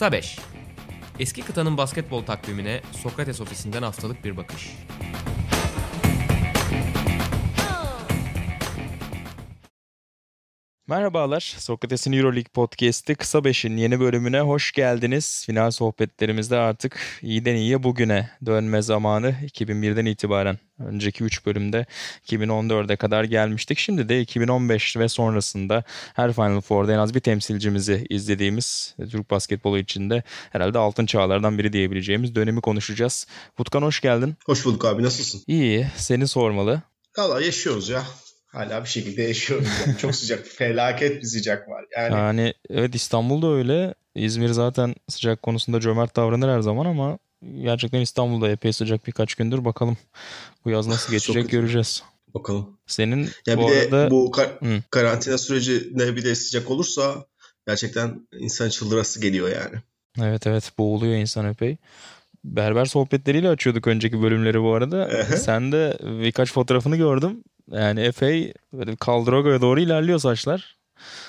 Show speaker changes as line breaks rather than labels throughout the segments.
Kısa 5 Eski kıtanın basketbol takvimine Sokrates ofisinden haftalık bir bakış.
Merhabalar, Sokrates'in Euroleague Podcast'i Kısa 5'in yeni bölümüne hoş geldiniz. Final sohbetlerimizde artık iyiden iyiye bugüne dönme zamanı 2001'den itibaren. Önceki 3 bölümde 2014'e kadar gelmiştik. Şimdi de 2015 ve sonrasında her Final Four'da en az bir temsilcimizi izlediğimiz Türk basketbolu içinde herhalde altın çağlardan biri diyebileceğimiz dönemi konuşacağız. Utkan hoş geldin.
Hoş bulduk abi nasılsın?
İyi, seni sormalı.
Valla yaşıyoruz ya. Hala bir şekilde yaşıyoruz. Yani. Çok sıcak. Felaket bir sıcak var. Yani...
yani evet İstanbul'da öyle. İzmir zaten sıcak konusunda cömert davranır her zaman ama gerçekten İstanbul'da epey sıcak birkaç gündür. Bakalım bu yaz nasıl geçecek göreceğiz.
Bakalım.
Senin
ya bu bir arada... de bu kar- Hı. karantina sürecinde bir de sıcak olursa gerçekten insan çıldırası geliyor yani.
Evet evet boğuluyor insan epey. Berber sohbetleriyle açıyorduk önceki bölümleri bu arada. Sen de birkaç fotoğrafını gördüm. Yani epey böyle kaldırogaya doğru ilerliyor saçlar.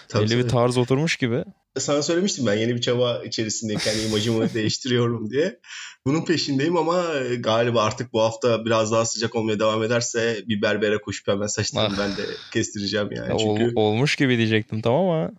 Tabii, Belli bir tarz oturmuş gibi.
Sana söylemiştim ben yeni bir çaba içerisinde kendi imajımı değiştiriyorum diye. Bunun peşindeyim ama galiba artık bu hafta biraz daha sıcak olmaya devam ederse bir berbere koşup hemen saçlarımı ben de kestireceğim yani. Çünkü...
Ol, olmuş gibi diyecektim tamam ama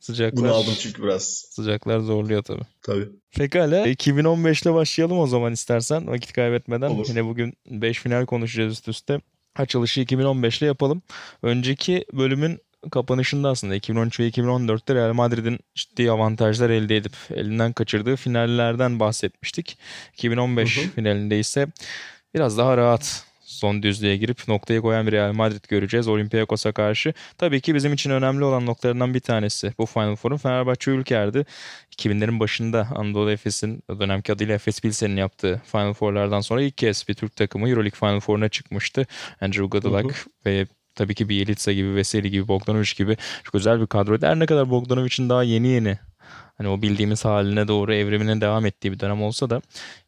sıcaklar...
Bunu aldım çünkü biraz.
Sıcaklar zorluyor tabii.
Tabii.
Pekala 2015 ile başlayalım o zaman istersen vakit kaybetmeden. Olur. Yine bugün 5 final konuşacağız üst üste açılışı 2015'te yapalım. Önceki bölümün kapanışında aslında 2013 ve 2014'te Real Madrid'in ciddi avantajlar elde edip elinden kaçırdığı finallerden bahsetmiştik. 2015 hı hı. finalinde ise biraz daha rahat son düzlüğe girip noktayı koyan bir Real Madrid göreceğiz Olympiakos'a karşı. Tabii ki bizim için önemli olan noktalarından bir tanesi bu Final Four'un Fenerbahçe Ülker'di. 2000'lerin başında Anadolu Efes'in o dönemki adıyla Efes Pilsen'in yaptığı Final Four'lardan sonra ilk kez bir Türk takımı Euroleague Final Four'una çıkmıştı. Andrew Godalak ve tabii ki Bielitsa gibi, Veseli gibi, Bogdanovic gibi çok özel bir kadro. Her ne kadar Bogdanovic'in daha yeni yeni hani o bildiğimiz haline doğru evrimine devam ettiği bir dönem olsa da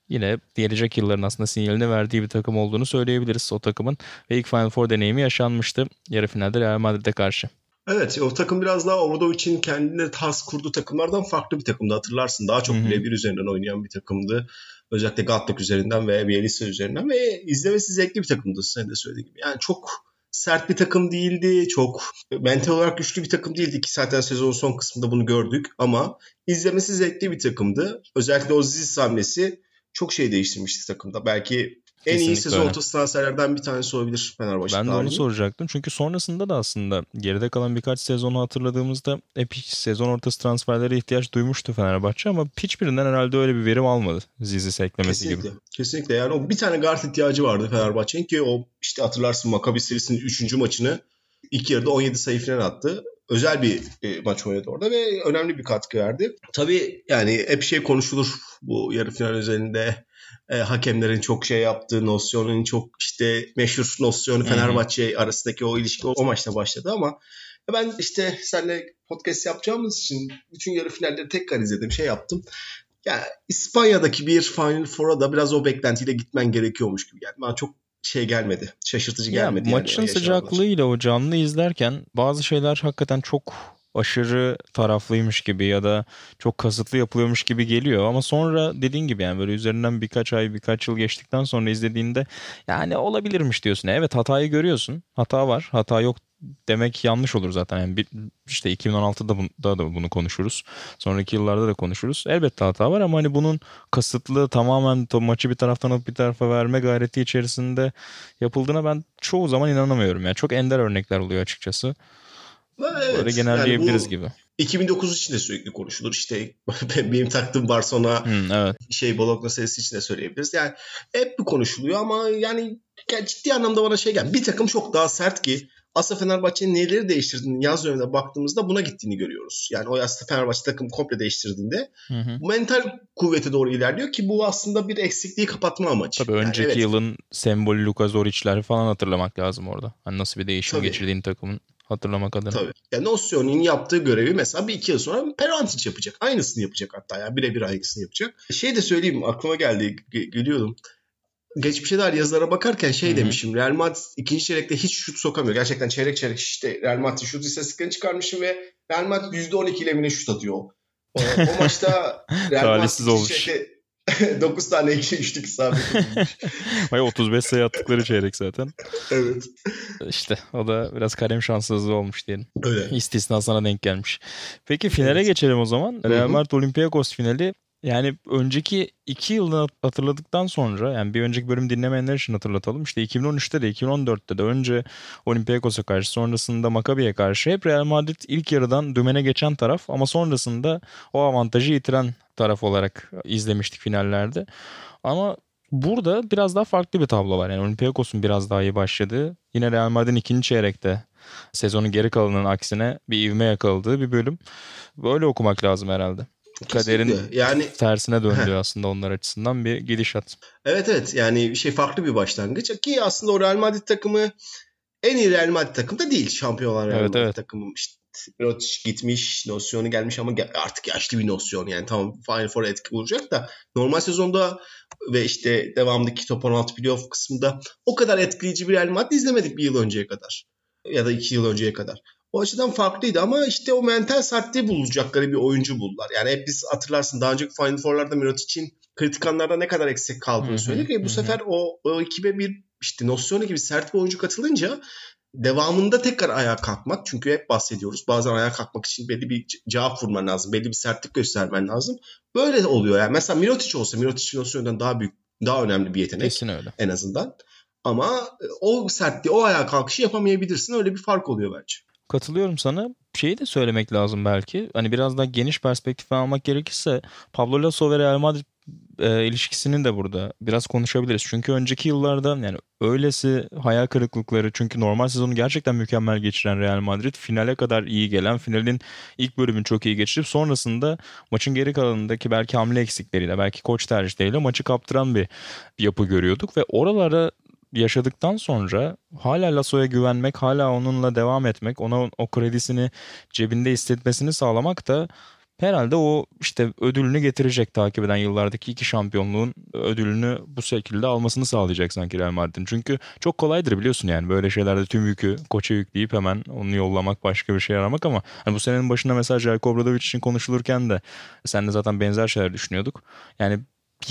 yine gelecek yılların aslında sinyalini verdiği bir takım olduğunu söyleyebiliriz o takımın. Ve ilk Final Four deneyimi yaşanmıştı yarı finalde Real Madrid'e karşı.
Evet o takım biraz daha Obradovic'in kendine tas kurduğu takımlardan farklı bir takımdı hatırlarsın. Daha çok birebir üzerinden oynayan bir takımdı. Özellikle Gatlik üzerinden ve Bielitsa üzerinden ve izlemesi zevkli bir takımdı senin de söylediğin gibi. Yani çok sert bir takım değildi. Çok mental olarak güçlü bir takım değildi ki zaten sezonun son kısmında bunu gördük ama izlemesi zevkli bir takımdı. Özellikle o Ziz hamlesi çok şey değiştirmişti takımda. Belki en iyi sezon ortası transferlerden bir tanesi olabilir Fenerbahçe.
Ben
de
onu soracaktım. Çünkü sonrasında da aslında geride kalan birkaç sezonu hatırladığımızda epik sezon ortası transferlere ihtiyaç duymuştu Fenerbahçe ama hiçbirinden herhalde öyle bir verim almadı Zizis eklemesi
Kesinlikle.
gibi.
Kesinlikle. Yani o bir tane guard ihtiyacı vardı Fenerbahçe'nin ki o işte hatırlarsın Maccabi serisinin 3. maçını ilk yarıda 17 sayı falan attı özel bir e, maç oynadı orada ve önemli bir katkı verdi. Tabii yani hep şey konuşulur bu yarı final özelinde e, hakemlerin çok şey yaptığı nosyonun çok işte meşhur nosyonu Fenerbahçe arasındaki o ilişki o, o maçta başladı ama ben işte seninle podcast yapacağımız için bütün yarı finalleri tekrar izledim şey yaptım. Ya yani İspanya'daki bir Final Four'a da biraz o beklentiyle gitmen gerekiyormuş gibi geldi. Bana çok şey gelmedi. Şaşırtıcı gelmedi.
Ya, maçın sıcaklığıyla o canlı izlerken bazı şeyler hakikaten çok aşırı taraflıymış gibi ya da çok kasıtlı yapılıyormuş gibi geliyor. Ama sonra dediğin gibi yani böyle üzerinden birkaç ay birkaç yıl geçtikten sonra izlediğinde yani olabilirmiş diyorsun. Evet hatayı görüyorsun. Hata var. Hata yok demek yanlış olur zaten. Yani bir, işte 2016'da bunu, da, da bunu konuşuruz. Sonraki yıllarda da konuşuruz. Elbette hata var ama hani bunun kasıtlı tamamen maçı bir taraftan alıp bir tarafa verme gayreti içerisinde yapıldığına ben çoğu zaman inanamıyorum. Yani çok ender örnekler oluyor açıkçası. Evet, Böyle genelleyebiliriz yani gibi.
2009 için de sürekli konuşulur. İşte benim taktığım Barcelona hmm, evet. şey Bologna serisi için de söyleyebiliriz. Yani hep bir konuşuluyor ama yani ciddi anlamda bana şey gel. Bir takım çok daha sert ki aslında Fenerbahçe'nin neleri değiştirdiğini yaz döneminde baktığımızda buna gittiğini görüyoruz. Yani o aslında Fenerbahçe takım komple değiştirdiğinde hı hı. mental kuvvete doğru ilerliyor ki bu aslında bir eksikliği kapatma amacı.
Tabii önceki yani evet. yılın sembolü Luka Zoric'ler falan hatırlamak lazım orada. Hani nasıl bir değişim Tabii. geçirdiğini takımın hatırlamak adına.
Tabii. Yani Nosio'nun yaptığı görevi mesela bir iki yıl sonra Perantic yapacak. Aynısını yapacak hatta yani birebir aynısını yapacak. Şey de söyleyeyim aklıma geldi gülüyordum geçmişe dair yazılara bakarken şey Hı-hı. demişim. Real Madrid ikinci çeyrekte hiç şut sokamıyor. Gerçekten çeyrek çeyrek işte Real Madrid şut istatistiklerini çıkarmışım ve Real Madrid %12 ile şut atıyor O, o maçta
Real Talihsiz olmuş. Şeyde,
9 tane 2 üçlük isabet
Vay 35 sayı attıkları çeyrek zaten.
evet.
İşte o da biraz kalem şanssızlığı olmuş diyelim.
Öyle.
İstisna sana denk gelmiş. Peki finale evet. geçelim o zaman. Real Madrid Olympiakos finali yani önceki iki yılını hatırladıktan sonra yani bir önceki bölüm dinlemeyenler için hatırlatalım. İşte 2013'te de 2014'te de önce Olympiakos'a karşı sonrasında Maccabi'ye karşı hep Real Madrid ilk yarıdan dümene geçen taraf ama sonrasında o avantajı yitiren taraf olarak izlemiştik finallerde. Ama burada biraz daha farklı bir tablo var. Yani Olympiakos'un biraz daha iyi başladığı yine Real Madrid'in ikinci çeyrekte sezonun geri kalanının aksine bir ivme yakaladığı bir bölüm. Böyle okumak lazım herhalde. Kaderin yani tersine döndüğü aslında onlar açısından bir gidişat.
Evet evet yani şey farklı bir başlangıç ki aslında o Real Madrid takımı en iyi Real Madrid takımı da değil şampiyonlar Real evet, Madrid evet. takımı. İşte Mirotic gitmiş, nosyonu gelmiş ama artık yaşlı bir nosyon yani tamam Final Four etki olacak da normal sezonda ve işte devamındaki top 16 playoff kısmında o kadar etkileyici bir Real Madrid izlemedik bir yıl önceye kadar ya da iki yıl önceye kadar. O açıdan farklıydı ama işte o mental sertliği bulacakları bir oyuncu buldular. Yani hep biz hatırlarsın daha önceki Final Four'larda Mirotic'in kritik anlarda ne kadar eksik kaldığını söyledik. Ve bu sefer o, o ekibe bir işte Nosyone gibi sert bir oyuncu katılınca devamında tekrar ayağa kalkmak. Çünkü hep bahsediyoruz. Bazen ayağa kalkmak için belli bir cevap vurman lazım. Belli bir sertlik göstermen lazım. Böyle oluyor. Yani mesela Mirotic olsa Mirotic Nosyone'dan daha büyük, daha önemli bir yetenek.
Kesin öyle.
En azından. Ama o sertliği, o ayağa kalkışı yapamayabilirsin. Öyle bir fark oluyor bence.
Katılıyorum sana. Şeyi de söylemek lazım belki. Hani biraz daha geniş perspektif almak gerekirse Pablo Lasso ve Real Madrid e, ilişkisini de burada biraz konuşabiliriz. Çünkü önceki yıllarda yani öylesi hayal kırıklıkları çünkü normal sezonu gerçekten mükemmel geçiren Real Madrid finale kadar iyi gelen finalin ilk bölümünü çok iyi geçirip sonrasında maçın geri kalanındaki belki hamle eksikleriyle belki koç tercihleriyle maçı kaptıran bir yapı görüyorduk ve oralara yaşadıktan sonra hala Lasso'ya güvenmek, hala onunla devam etmek, ona o kredisini cebinde hissetmesini sağlamak da herhalde o işte ödülünü getirecek takip eden yıllardaki iki şampiyonluğun ödülünü bu şekilde almasını sağlayacak sanki Real Madrid'in. Çünkü çok kolaydır biliyorsun yani böyle şeylerde tüm yükü koça yükleyip hemen onu yollamak başka bir şey aramak ama hani bu senenin başında mesela Jelko Obradovic için konuşulurken de sen de zaten benzer şeyler düşünüyorduk. Yani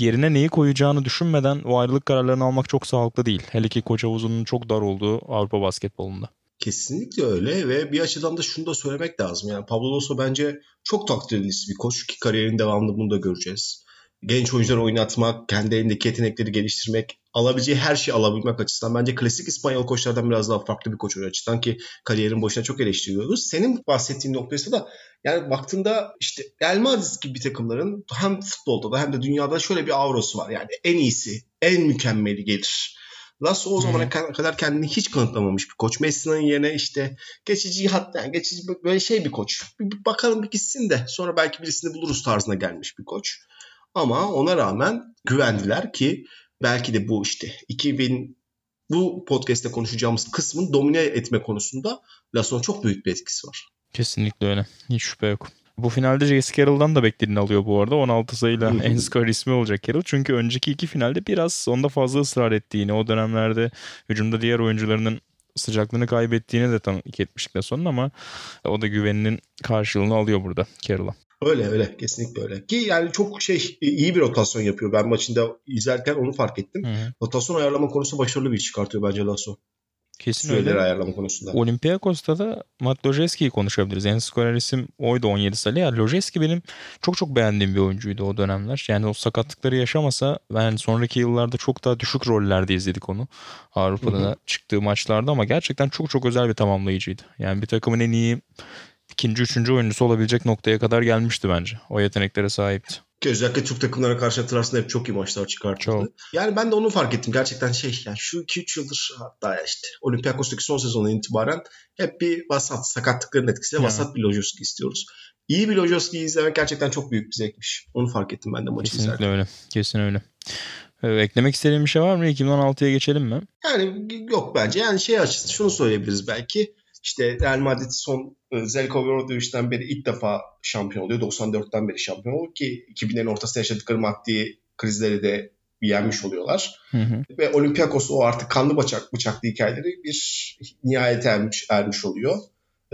yerine neyi koyacağını düşünmeden o ayrılık kararlarını almak çok sağlıklı değil. Hele ki koç havuzunun çok dar olduğu Avrupa basketbolunda.
Kesinlikle öyle ve bir açıdan da şunu da söylemek lazım. Yani Pablo Lasso bence çok takdir bir koç ki kariyerin devamında bunu da göreceğiz genç oyuncular oynatmak, kendi elindeki yetenekleri geliştirmek, alabileceği her şeyi alabilmek açısından bence klasik İspanyol koçlardan biraz daha farklı bir koç açısından ki kariyerin boşuna çok eleştiriyoruz. Senin bahsettiğin noktaysa da yani baktığında işte Real Madrid gibi bir takımların hem futbolda da hem de dünyada şöyle bir avrosu var. Yani en iyisi, en mükemmeli gelir. Lasso o zamana hmm. kadar kendini hiç kanıtlamamış bir koç. Messi'nin yerine işte geçici hatta yani geçici böyle şey bir koç. Bir bakalım bir gitsin de sonra belki birisini buluruz tarzına gelmiş bir koç. Ama ona rağmen güvendiler ki belki de bu işte 2000 bu podcast'te konuşacağımız kısmın domine etme konusunda Lasson çok büyük bir etkisi var.
Kesinlikle öyle. Hiç şüphe yok. Bu finalde Jace Carroll'dan da beklediğini alıyor bu arada. 16 sayıyla en skor ismi olacak Carroll. Çünkü önceki iki finalde biraz onda fazla ısrar ettiğini, o dönemlerde hücumda diğer oyuncularının sıcaklığını kaybettiğini de tanıklık etmiştik de sonra ama o da güveninin karşılığını alıyor burada Carroll'a.
Öyle öyle kesinlikle öyle. Ki yani çok şey iyi bir rotasyon yapıyor. Ben maçında izlerken onu fark ettim. Hı-hı. Rotasyon ayarlama konusunda başarılı bir iş çıkartıyor bence Lasso.
Kesin Süreleri öyle.
ayarlama konusunda.
Olympiakos'ta da Matt Lojeski'yi konuşabiliriz. En skorer isim oydu 17 sayı. Ya Lojeski benim çok çok beğendiğim bir oyuncuydu o dönemler. Yani o sakatlıkları yaşamasa ben sonraki yıllarda çok daha düşük rollerde izledik onu. Avrupa'da Hı-hı. çıktığı maçlarda ama gerçekten çok çok özel bir tamamlayıcıydı. Yani bir takımın en iyi ikinci, üçüncü oyuncusu olabilecek noktaya kadar gelmişti bence. O yeteneklere sahipti.
Ki özellikle Türk takımlara karşı hatırlarsın hep çok iyi maçlar çıkarttı. Çok. Yani ben de onu fark ettim. Gerçekten şey yani şu 2-3 yıldır hatta işte Olympiakos'taki son sezonun itibaren hep bir vasat sakatlıkların etkisiyle yani. vasat bir Lojoski istiyoruz. İyi bir Lojoski'yi izlemek gerçekten çok büyük bir zevkmiş. Onu fark ettim ben de maçı
Kesinlikle izlerken. öyle. Kesin öyle. Ee, eklemek istediğim bir şey var mı? 2016'ya geçelim mi?
Yani yok bence. Yani şey açısından şunu söyleyebiliriz belki. İşte Real Madrid son e, Zelko Obradoviç'ten beri ilk defa şampiyon oluyor. 94'ten beri şampiyon oluyor ki 2000'lerin ortasında yaşadıkları maddi krizleri de yenmiş oluyorlar. Hı hı. Ve Olympiakos o artık kanlı bıçak, bıçaklı hikayeleri bir nihayete ermiş, ermiş oluyor.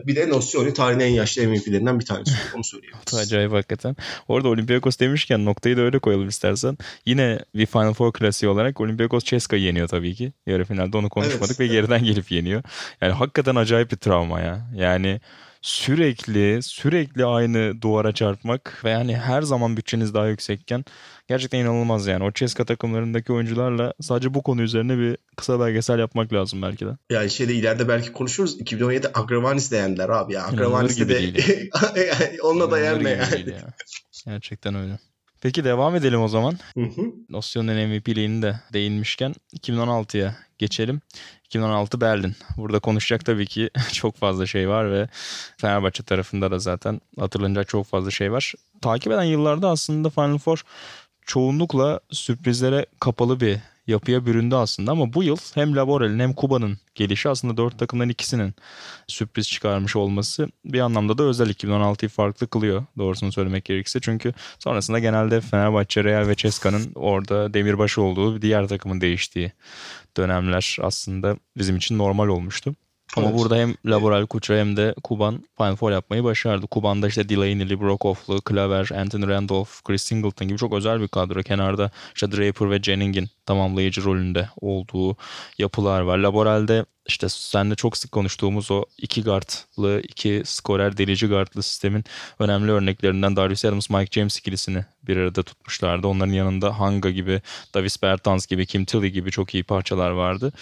Bir de Nocioni tarihin en yaşlı MVP'lerinden bir tanesi. Onu söyleyebiliriz.
Acayip hakikaten. Orada Olympiakos demişken noktayı da öyle koyalım istersen. Yine bir Final Four klasiği olarak Olympiakos Ceska'yı yeniyor tabii ki. Yarı finalde onu konuşmadık evet. ve geriden gelip yeniyor. Yani hakikaten acayip bir travma ya. Yani sürekli sürekli aynı duvara çarpmak ve yani her zaman bütçeniz daha yüksekken gerçekten inanılmaz yani. O Ceska takımlarındaki oyuncularla sadece bu konu üzerine bir kısa belgesel yapmak lazım belki de.
Yani şeyde ileride belki konuşuruz. 2017'de Agravanis de yendiler abi ya. Agravanis de, de onunla da yenme yani. Ya.
Gerçekten öyle. Peki devam edelim o zaman. Nosyon'un MVP'liğini de değinmişken 2016'ya geçelim. 2016 Berlin. Burada konuşacak tabii ki çok fazla şey var ve Fenerbahçe tarafında da zaten hatırlanacak çok fazla şey var. Takip eden yıllarda aslında Final Four çoğunlukla sürprizlere kapalı bir yapıya büründü aslında ama bu yıl hem Laborel'in hem Kuba'nın gelişi aslında dört takımdan ikisinin sürpriz çıkarmış olması bir anlamda da özel 2016'yı farklı kılıyor doğrusunu söylemek gerekirse. Çünkü sonrasında genelde Fenerbahçe, Real ve Ceska'nın orada demirbaşı olduğu diğer takımın değiştiği dönemler aslında bizim için normal olmuştu. Ama evet. burada hem Laboral Kucha hem de Kuban Final Four yapmayı başardı. Kuban'da işte Delaney'li, Brokoff'lu, Klaver, Anthony Randolph, Chris Singleton gibi çok özel bir kadro. Kenarda işte Draper ve Jenning'in tamamlayıcı rolünde olduğu yapılar var. Laboral'de işte seninle çok sık konuştuğumuz o iki guardlı, iki skorer delici guardlı sistemin önemli örneklerinden Darius Adams, Mike James ikilisini bir arada tutmuşlardı. Onların yanında Hanga gibi, Davis Bertans gibi, Kim Tilly gibi çok iyi parçalar vardı.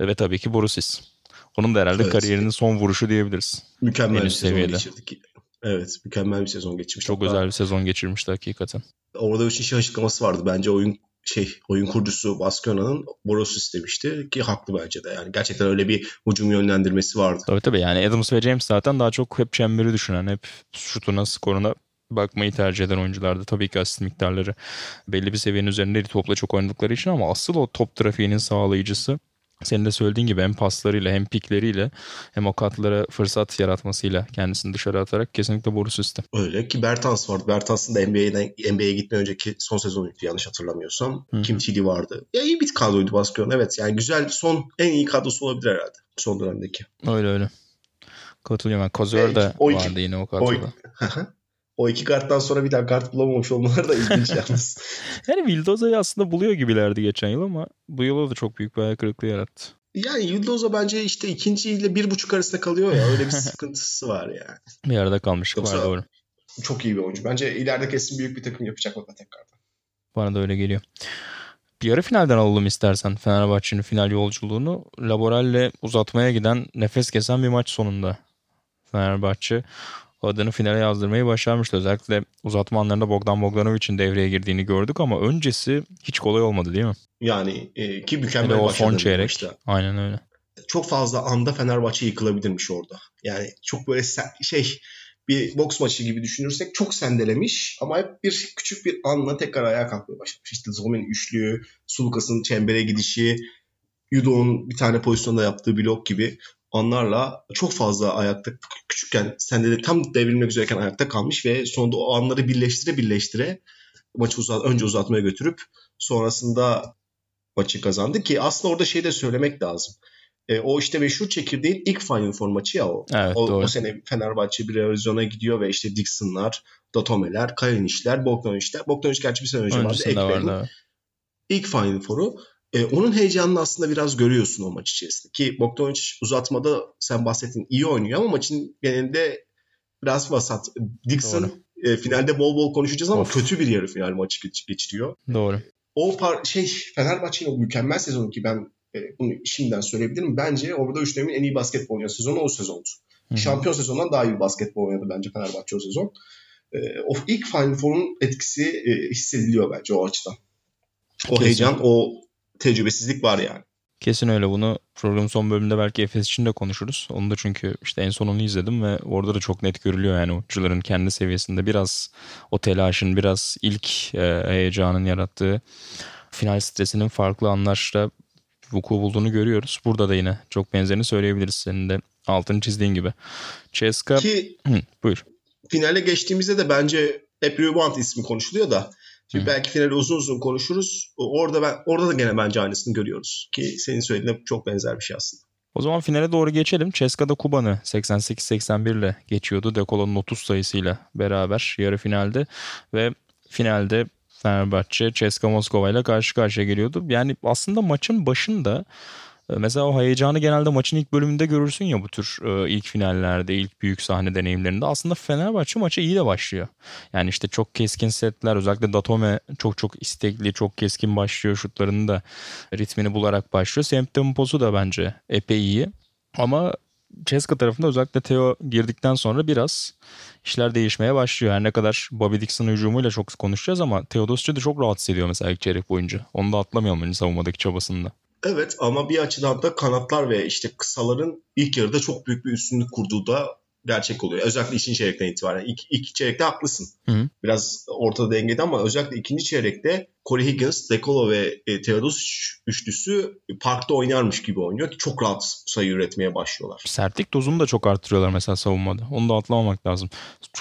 Ve tabii ki Borusis. Onun da herhalde evet. kariyerinin son vuruşu diyebiliriz.
Mükemmel en bir sezon seviyede. geçirdik. Evet mükemmel bir sezon geçirmiş.
Çok özel bir sezon geçirmişti hakikaten.
Orada bir şey açıklaması vardı. Bence oyun şey oyun kurucusu Baskiona'nın Boros istemişti ki haklı bence de. Yani gerçekten öyle bir hücum yönlendirmesi vardı.
Tabii tabii yani Adams ve James zaten daha çok hep çemberi düşünen, hep şutuna, skoruna bakmayı tercih eden oyunculardı. Tabii ki asist miktarları belli bir seviyenin üzerinde topla çok oynadıkları için ama asıl o top trafiğinin sağlayıcısı senin de söylediğin gibi hem paslarıyla hem pikleriyle hem o katlara fırsat yaratmasıyla kendisini dışarı atarak kesinlikle boru sistem.
Öyle ki Bertans vardı. Bertans'ın da NBA'ye gitme önceki son sezonuydu yanlış hatırlamıyorsam. Hı-hı. Kim Chili vardı. Ya iyi bir kadroydu Baskyon. Evet yani güzel son en iyi kadrosu olabilir herhalde son dönemdeki.
Öyle öyle. Katılıyorum. Kozör evet, de vardı yine o kadroda. O,
o iki karttan sonra bir daha kart bulamamış olmaları da ilginç yalnız.
yani Vildoza'yı aslında buluyor gibilerdi geçen yıl ama bu yıl da çok büyük bir ayak kırıklığı yarattı.
Yani Vildoza bence işte ikinci ile bir buçuk arasında kalıyor ya. Öyle bir sıkıntısı var yani.
Bir arada kalmış Yoksa var doğru.
Çok iyi bir oyuncu. Bence ileride kesin büyük bir takım yapacak baba tekrardan.
Bana da öyle geliyor. Bir yarı finalden alalım istersen Fenerbahçe'nin final yolculuğunu. Laboral'le uzatmaya giden nefes kesen bir maç sonunda. Fenerbahçe adını finale yazdırmayı başarmıştı. Özellikle uzatma anlarında Bogdan Bogdanovic'in devreye girdiğini gördük ama öncesi hiç kolay olmadı değil mi?
Yani e, ki mükemmel Hele o son çeyrek. Işte.
Aynen öyle.
Çok fazla anda Fenerbahçe yıkılabilirmiş orada. Yani çok böyle şey bir boks maçı gibi düşünürsek çok sendelemiş ama hep bir küçük bir anla tekrar ayağa kalkmaya başlamış. İşte Zomen'in üçlüğü, Sulukas'ın çembere gidişi, Yudo'nun bir tane pozisyonda yaptığı blok gibi anlarla çok fazla ayakta küçükken sende de tam devrilmek üzereyken ayakta kalmış ve sonunda o anları birleştire birleştire maçı uzat, önce uzatmaya götürüp sonrasında maçı kazandı ki aslında orada şey de söylemek lazım. E, o işte meşhur çekirdeğin ilk Final Four maçı ya o.
Evet,
o,
doğru.
o sene Fenerbahçe bir Arizona gidiyor ve işte Dixon'lar, Datome'ler, Kayanic'ler, Bogdanovic'ler. Bogdanovic gerçi bir sene önce vardı. Ekber'in ilk Final Four'u. E, onun heyecanını aslında biraz görüyorsun o maç içerisinde. Ki Bogdanovic uzatmada sen bahsettin iyi oynuyor ama maçın genelinde biraz vasat. Dixon e, finalde bol bol konuşacağız ama of. kötü bir yarı final maçı geç, geçiriyor.
Doğru.
O par şey Fenerbahçe'nin o mükemmel sezonu ki ben e, bunu şimdiden söyleyebilirim. Bence orada üç dönemin en iyi basketbol oynayan sezonu o sezondu. Hı-hı. Şampiyon sezonundan daha iyi basketbol oynadı bence Fenerbahçe o sezon. E, o ilk Final Four'un etkisi e, hissediliyor bence o açıdan. O Kesin. heyecan, o tecrübesizlik var yani.
Kesin öyle bunu program son bölümünde belki Efes için de konuşuruz. Onu da çünkü işte en son onu izledim ve orada da çok net görülüyor yani oyuncuların kendi seviyesinde biraz o telaşın biraz ilk e, heyecanın yarattığı final stresinin farklı anlarda vuku bulduğunu görüyoruz. Burada da yine çok benzerini söyleyebiliriz senin de altını çizdiğin gibi. Ceska Ki, Hı, buyur.
Finale geçtiğimizde de bence hep Rebound ismi konuşuluyor da Şimdi belki finali uzun uzun konuşuruz. Orada ben orada da gene bence aynısını görüyoruz ki senin söylediğine çok benzer bir şey aslında.
O zaman finale doğru geçelim. Ceska'da Kuban'ı 88-81 ile geçiyordu. Dekolo'nun 30 sayısıyla beraber yarı finalde ve finalde Fenerbahçe Ceska Moskova ile karşı karşıya geliyordu. Yani aslında maçın başında Mesela o heyecanı genelde maçın ilk bölümünde görürsün ya bu tür e, ilk finallerde, ilk büyük sahne deneyimlerinde. Aslında Fenerbahçe maçı iyi de başlıyor. Yani işte çok keskin setler özellikle Datome çok çok istekli, çok keskin başlıyor. Şutlarını da ritmini bularak başlıyor. Sem temposu da bence epey iyi. Ama Ceska tarafında özellikle Theo girdikten sonra biraz işler değişmeye başlıyor. Her ne kadar Bobby Dixon hücumuyla çok konuşacağız ama Theodosic'i de çok rahatsız ediyor mesela ilk çeyrek boyunca. Onu da atlamayalım hani savunmadaki çabasında.
Evet ama bir açıdan da kanatlar ve işte kısaların ilk yarıda çok büyük bir üstünlük kurduğu da gerçek oluyor. Özellikle ikinci çeyrekten itibaren. İlk, ilk çeyrekte haklısın.
Hı hı.
Biraz ortada dengede ama özellikle ikinci çeyrekte Corey Higgins, Dekolo ve e, Theodosic üçlüsü parkta oynarmış gibi oynuyor çok rahat sayı üretmeye başlıyorlar.
Sertlik dozunu da çok arttırıyorlar mesela savunmada. Onu da atlamamak lazım.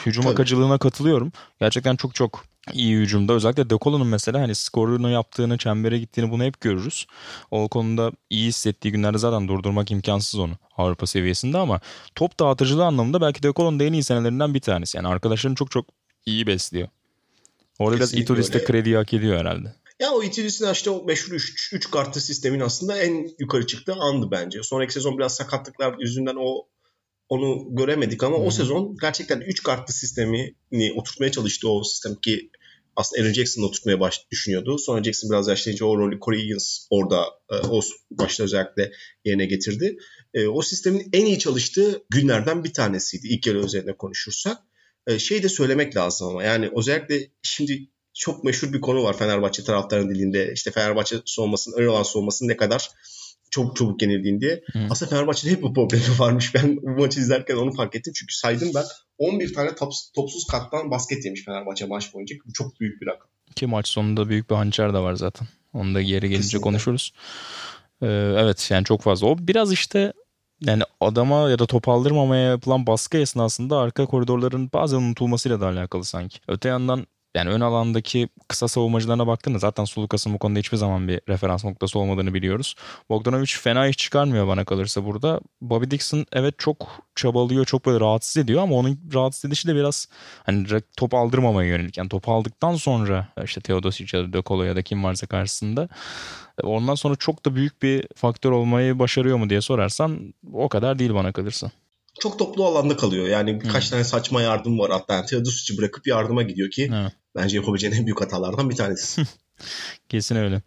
Hücum
Tabii.
akıcılığına katılıyorum. Gerçekten çok çok iyi hücumda. Özellikle Dekolo'nun mesela hani skorunu yaptığını, çembere gittiğini bunu hep görürüz. O konuda iyi hissettiği günlerde zaten durdurmak imkansız onu Avrupa seviyesinde ama top dağıtıcılığı anlamında belki Dekolo'nun da en iyi senelerinden bir tanesi. Yani arkadaşlarını çok çok iyi besliyor. Orada biraz Itolis'te
öyle.
krediyi hak ediyor herhalde.
Ya o itilisinin işte o meşhur 3 3 kartlı sistemin aslında en yukarı çıktığı andı bence. Sonraki sezon biraz sakatlıklar yüzünden o onu göremedik ama
Hı.
o sezon gerçekten 3 kartlı sistemini oturtmaya çalıştı o sistem ki aslında Aaron Jackson oturtmaya baş düşünüyordu. Sonra Jackson biraz yaşlayınca o rolü Corey Higgins orada e, o başta özellikle yerine getirdi. E, o sistemin en iyi çalıştığı günlerden bir tanesiydi ilk yarı üzerine konuşursak. E, şey de söylemek lazım ama yani özellikle şimdi çok meşhur bir konu var Fenerbahçe taraftarının dilinde. İşte Fenerbahçe soğumasının, ön alan soğumasının ne kadar çok çabuk yenildiğini diye.
Hı.
Aslında Fenerbahçe'de hep bu problemi varmış. Ben bu maçı izlerken onu fark ettim. Çünkü saydım ben 11 tane top, topsuz kattan basket yemiş Fenerbahçe maç boyunca. Bu çok büyük bir rakam.
Ki maç sonunda büyük bir hançer de var zaten. Onu da geri gelince
Kesinlikle.
konuşuruz. Ee, evet yani çok fazla. O biraz işte yani adama ya da top aldırmamaya yapılan baskı esnasında arka koridorların bazen unutulmasıyla da alakalı sanki. Öte yandan yani ön alandaki kısa savunmacılarına baktığında zaten Sulukas'ın bu konuda hiçbir zaman bir referans noktası olmadığını biliyoruz. Bogdanovic fena iş çıkarmıyor bana kalırsa burada. Bobby Dixon evet çok çabalıyor, çok böyle rahatsız ediyor ama onun rahatsız edişi de biraz hani top aldırmamaya yönelik. Yani topu aldıktan sonra işte Teodosic ya da De Colo ya da kim varsa karşısında ondan sonra çok da büyük bir faktör olmayı başarıyor mu diye sorarsan o kadar değil bana kalırsa.
Çok toplu alanda kalıyor. Yani birkaç tane saçma yardım var hatta. Yani Teodosic'i bırakıp yardıma gidiyor ki
Evet.
Bence yapabileceğin en büyük hatalardan bir tanesi.
Kesin öyle.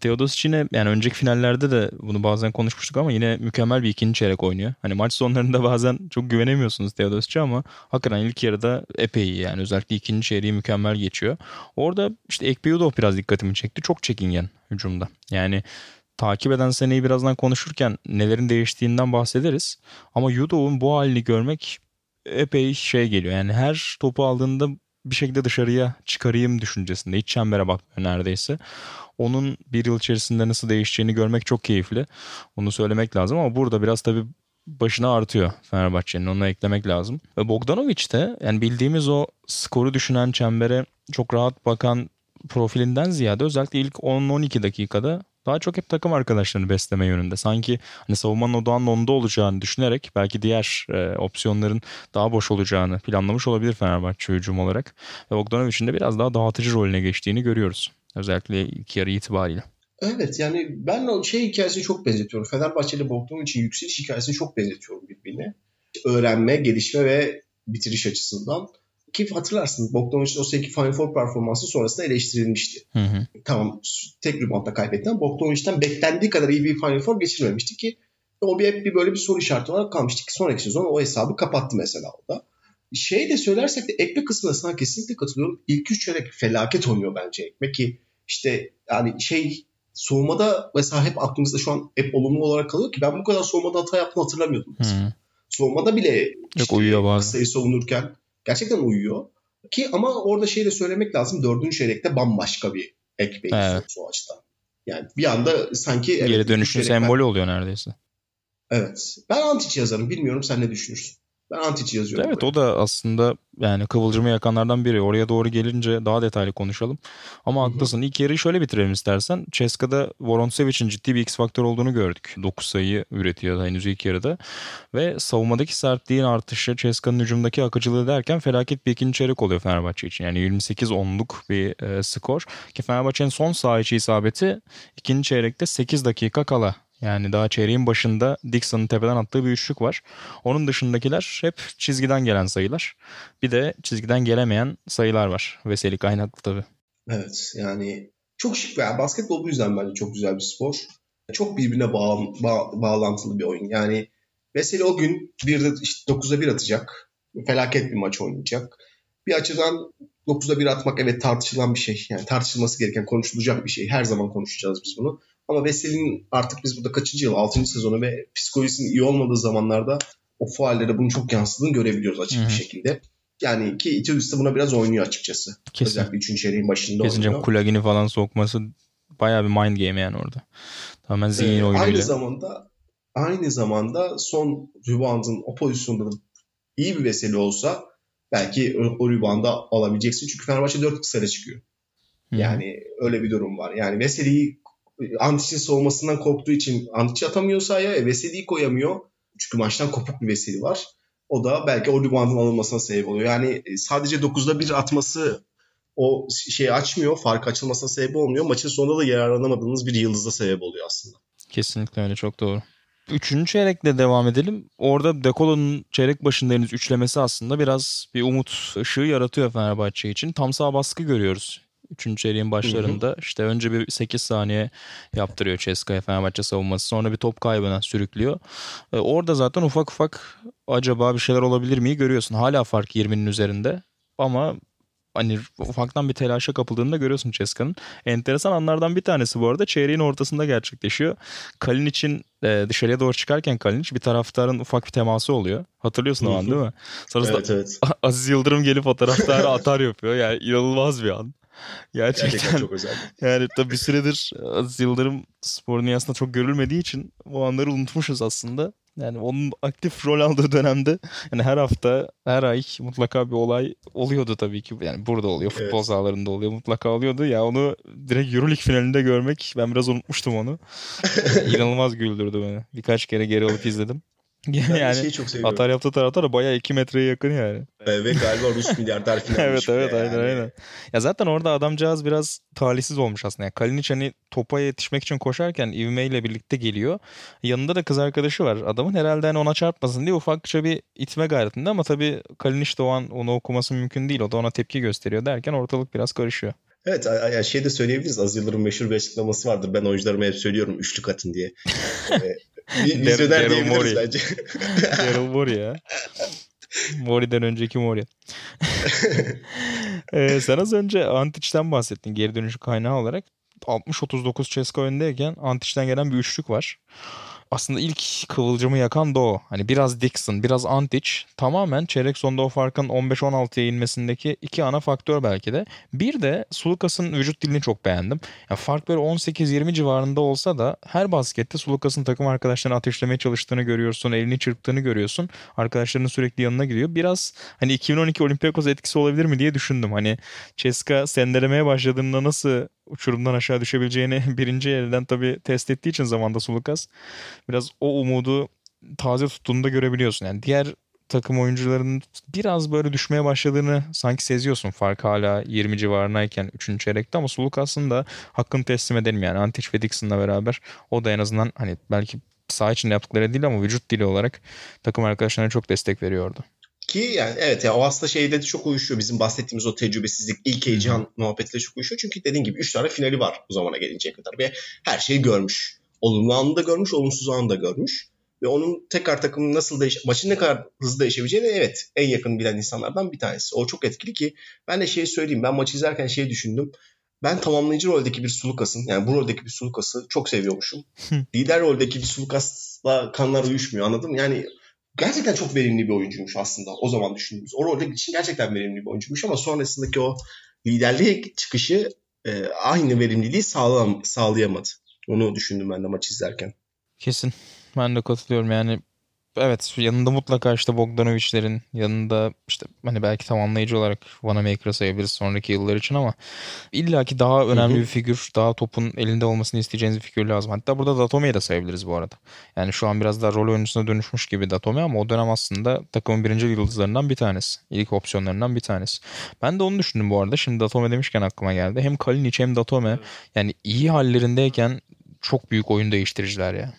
Teodosic yine yani önceki finallerde de bunu bazen konuşmuştuk ama yine mükemmel bir ikinci çeyrek oynuyor. Hani maç sonlarında bazen çok güvenemiyorsunuz Teodosic'e ama hakikaten ilk yarıda epey iyi yani özellikle ikinci çeyreği mükemmel geçiyor. Orada işte Ekpeyudov biraz dikkatimi çekti. Çok çekingen hücumda. Yani takip eden seneyi birazdan konuşurken nelerin değiştiğinden bahsederiz. Ama Yudov'un bu halini görmek epey şey geliyor. Yani her topu aldığında bir şekilde dışarıya çıkarayım düşüncesinde. Hiç çembere bakmıyor neredeyse. Onun bir yıl içerisinde nasıl değişeceğini görmek çok keyifli. Onu söylemek lazım ama burada biraz tabii başına artıyor Fenerbahçe'nin. Onu eklemek lazım. Ve Bogdanovic de yani bildiğimiz o skoru düşünen çembere çok rahat bakan profilinden ziyade özellikle ilk 10-12 dakikada daha çok hep takım arkadaşlarını besleme yönünde. Sanki hani savunmanın odağının onda olacağını düşünerek belki diğer e, opsiyonların daha boş olacağını planlamış olabilir Fenerbahçe hücum olarak. Ve Bogdanovic'in de biraz daha dağıtıcı rolüne geçtiğini görüyoruz. Özellikle ilk yarı itibariyle.
Evet yani ben o şey hikayesini çok benzetiyorum. Fenerbahçe ile Bogdanovic'in yükseliş hikayesini çok benzetiyorum birbirine. Öğrenme, gelişme ve bitiriş açısından. Ki hatırlarsın Bogdanovic'in o seneki Final Four performansı sonrasında eleştirilmişti.
Hı hı.
Tamam tek reboundla kaybetti ama Bogdanovic'ten beklendiği kadar iyi bir Final Four geçirmemişti ki o bir hep bir böyle bir soru işareti olarak kalmıştı ki sonraki sezon o hesabı kapattı mesela orada. Şey de söylersek de Ekme kısmına sana kesinlikle katılıyorum. İlk üç çeyrek felaket oynuyor bence Ekme ki işte yani şey soğumada mesela hep aklımızda şu an hep olumlu olarak kalıyor ki ben bu kadar soğumada hata yaptığını hatırlamıyordum.
Hı hı.
Soğumada bile
Yok, uyuyor bazen.
kısayı savunurken gerçekten uyuyor. Ki ama orada şey de söylemek lazım. Dördüncü çeyrekte bambaşka bir ek
Evet.
o açıdan. Yani bir anda sanki evet,
Geri dönüşün
çeyrek ben-
sembolü oluyor neredeyse.
Evet. Ben Antic yazarım. Bilmiyorum sen ne düşünürsün? Ben Antic yazıyorum.
Evet
buraya.
o da aslında yani kıvılcımı yakanlardan biri. Oraya doğru gelince daha detaylı konuşalım. Ama haklısın. İlk yarıyı şöyle bitirelim istersen. Ceska'da Vorontsevic'in ciddi bir X faktör olduğunu gördük. 9 sayı üretiyor henüz ilk yarıda. Ve savunmadaki sertliğin artışı, Ceska'nın hücumdaki akıcılığı derken felaket bir ikinci çeyrek oluyor Fenerbahçe için. Yani 28-10'luk bir e, skor. Ki Fenerbahçe'nin son saha içi isabeti ikinci çeyrekte 8 dakika kala yani daha çeyreğin başında Dixon'ın tepeden attığı bir üçlük var. Onun dışındakiler hep çizgiden gelen sayılar. Bir de çizgiden gelemeyen sayılar var. Veseli kaynaklı tabii.
Evet yani çok şık. Yani basketbol bu yüzden bence çok güzel bir spor. Çok birbirine bağ, bağ, bağlantılı bir oyun. Yani Veseli o gün bir de işte 9'a 1 atacak. Felaket bir maç oynayacak. Bir açıdan 9'a 1 atmak evet tartışılan bir şey. Yani tartışılması gereken, konuşulacak bir şey. Her zaman konuşacağız biz bunu. Ama Veseli'nin artık biz burada kaçıncı yıl? 6. sezonu ve psikolojisinin iyi olmadığı zamanlarda o faallere bunu çok yansıdığını görebiliyoruz açık Hı-hı. bir şekilde. Yani ki Itius da buna biraz oynuyor açıkçası. Kesin. Özellikle 3. çeyreğin başında
Kesince oynuyor. Kulagini falan sokması bayağı bir mind game yani orada. Tamamen zihin ee, oyunuyla.
Aynı zamanda aynı zamanda son rebound'ın o pozisyonda iyi bir vesile olsa belki o, rebound'ı alabileceksin. Çünkü Fenerbahçe 4 kısara çıkıyor. Yani öyle bir durum var. Yani Veseli'yi Antic'in soğumasından korktuğu için Antic atamıyor sahaya. E, Veseli'yi koyamıyor. Çünkü maçtan kopuk bir Veseli var. O da belki o reboundın alınmasına sebep oluyor. Yani e, sadece 9'da 1 atması o şeyi açmıyor. Fark açılmasına sebep olmuyor. Maçın sonunda da yararlanamadığınız bir yıldızda sebep oluyor aslında.
Kesinlikle öyle. Çok doğru. Üçüncü çeyrekle devam edelim. Orada Dekolo'nun çeyrek başında henüz üçlemesi aslında biraz bir umut ışığı yaratıyor Fenerbahçe için. Tam sağ baskı görüyoruz. Üçüncü çeyreğin başlarında hı hı. işte önce bir 8 saniye yaptırıyor Ceska'ya Fenerbahçe savunması. Sonra bir top kaybına sürüklüyor. E, orada zaten ufak ufak acaba bir şeyler olabilir mi görüyorsun. Hala fark 20'nin üzerinde. Ama hani ufaktan bir telaşa kapıldığını da görüyorsun Ceska'nın. Enteresan anlardan bir tanesi bu arada çeyreğin ortasında gerçekleşiyor. Kalin için e, dışarıya doğru çıkarken Kalinic bir taraftarın ufak bir teması oluyor. Hatırlıyorsun o an değil mi? Sonrasında evet, evet. Aziz Yıldırım gelip o taraftarı atar yapıyor. Yani inanılmaz bir an. Gerçekten, Gerçekten çok özel. Yani tabii bir süredir Aziz Yıldırım spor dünyasında çok görülmediği için o anları unutmuşuz aslında. Yani onun aktif rol aldığı dönemde yani her hafta, her ay mutlaka bir olay oluyordu tabii ki. Yani burada oluyor, futbol evet. sahalarında oluyor, mutlaka oluyordu. Ya onu direkt Euroleague finalinde görmek ben biraz unutmuştum onu. İnanılmaz güldürdü beni. Birkaç kere geri alıp izledim.
Ben yani şeyi çok seviyorum.
Atar yaptı taraftar bayağı 2 metreye yakın yani.
ve galiba Rus milyarder falan.
evet evet yani. aynen aynen. Ya zaten orada adamcağız biraz talihsiz olmuş aslında. Yani Kalinic hani topa yetişmek için koşarken ivme ile birlikte geliyor. Yanında da kız arkadaşı var. Adamın herhalde hani ona çarpmasın diye ufakça bir itme gayretinde ama tabii Kalinic de o an onu okuması mümkün değil. O da ona tepki gösteriyor derken ortalık biraz karışıyor.
Evet yani şey de söyleyebiliriz. Az Yıldırım meşhur bir açıklaması vardır. Ben oyuncularıma hep söylüyorum üçlük atın diye. Vizyoner diyebiliriz bence.
Daryl Morey ya. Mori'den önceki Mori. ee, sen az önce Antic'ten bahsettin geri dönüşü kaynağı olarak. 60-39 Ceska öndeyken Antic'ten gelen bir üçlük var aslında ilk kıvılcımı yakan da o. Hani biraz Dixon, biraz Antic tamamen çeyrek sonda o farkın 15-16'ya inmesindeki iki ana faktör belki de. Bir de Sulukas'ın vücut dilini çok beğendim. Yani fark böyle 18-20 civarında olsa da her baskette Sulukas'ın takım arkadaşlarını ateşlemeye çalıştığını görüyorsun. Elini çırptığını görüyorsun. Arkadaşlarının sürekli yanına gidiyor. Biraz hani 2012 Olympiakos etkisi olabilir mi diye düşündüm. Hani Ceska sendelemeye başladığında nasıl uçurumdan aşağı düşebileceğini birinci elden tabii test ettiği için zamanda Sulukas biraz o umudu taze tuttuğunu da görebiliyorsun. Yani diğer takım oyuncularının biraz böyle düşmeye başladığını sanki seziyorsun. Fark hala 20 civarındayken 3. çeyrekte ama Sulukas'ın da hakkını teslim edelim yani. Antic ve Dixon'la beraber o da en azından hani belki saha için yaptıkları değil ama vücut dili olarak takım arkadaşlarına çok destek veriyordu.
Ki yani evet ya o aslında şeyde de çok uyuşuyor. Bizim bahsettiğimiz o tecrübesizlik, ilk heyecan muhabbetle çok uyuşuyor. Çünkü dediğin gibi 3 tane finali var bu zamana gelinceye kadar. Ve her şeyi görmüş. Olumlu anını da görmüş, olumsuz anını da görmüş. Ve onun tekrar takımın nasıl değiş maçın ne kadar hızlı değişebileceğini evet en yakın bilen insanlardan bir tanesi. O çok etkili ki ben de şeyi söyleyeyim. Ben maçı izlerken şey düşündüm. Ben tamamlayıcı roldeki bir Sulukas'ın yani bu roldeki bir Sulukas'ı çok seviyormuşum. Lider roldeki bir Sulukas'la kanlar uyuşmuyor anladın mı? Yani gerçekten çok verimli bir oyuncuymuş aslında o zaman düşündüğümüz. O rolde için gerçekten verimli bir oyuncuymuş ama sonrasındaki o liderliğe çıkışı e, aynı verimliliği sağlam, sağlayamadı. Onu düşündüm ben de maç izlerken.
Kesin. Ben de katılıyorum yani evet yanında mutlaka işte Bogdanovic'lerin yanında işte hani belki tamamlayıcı olarak Vanamaker'ı sayabiliriz sonraki yıllar için ama illaki daha önemli bir figür, daha topun elinde olmasını isteyeceğiniz bir figür lazım. Hatta burada Datome'yi de sayabiliriz bu arada. Yani şu an biraz daha rol oyuncusuna dönüşmüş gibi Datome ama o dönem aslında takımın birinci yıldızlarından bir tanesi. İlk opsiyonlarından bir tanesi. Ben de onu düşündüm bu arada. Şimdi Datome demişken aklıma geldi. Hem Kalinic hem Datome yani iyi hallerindeyken çok büyük oyun değiştiriciler ya.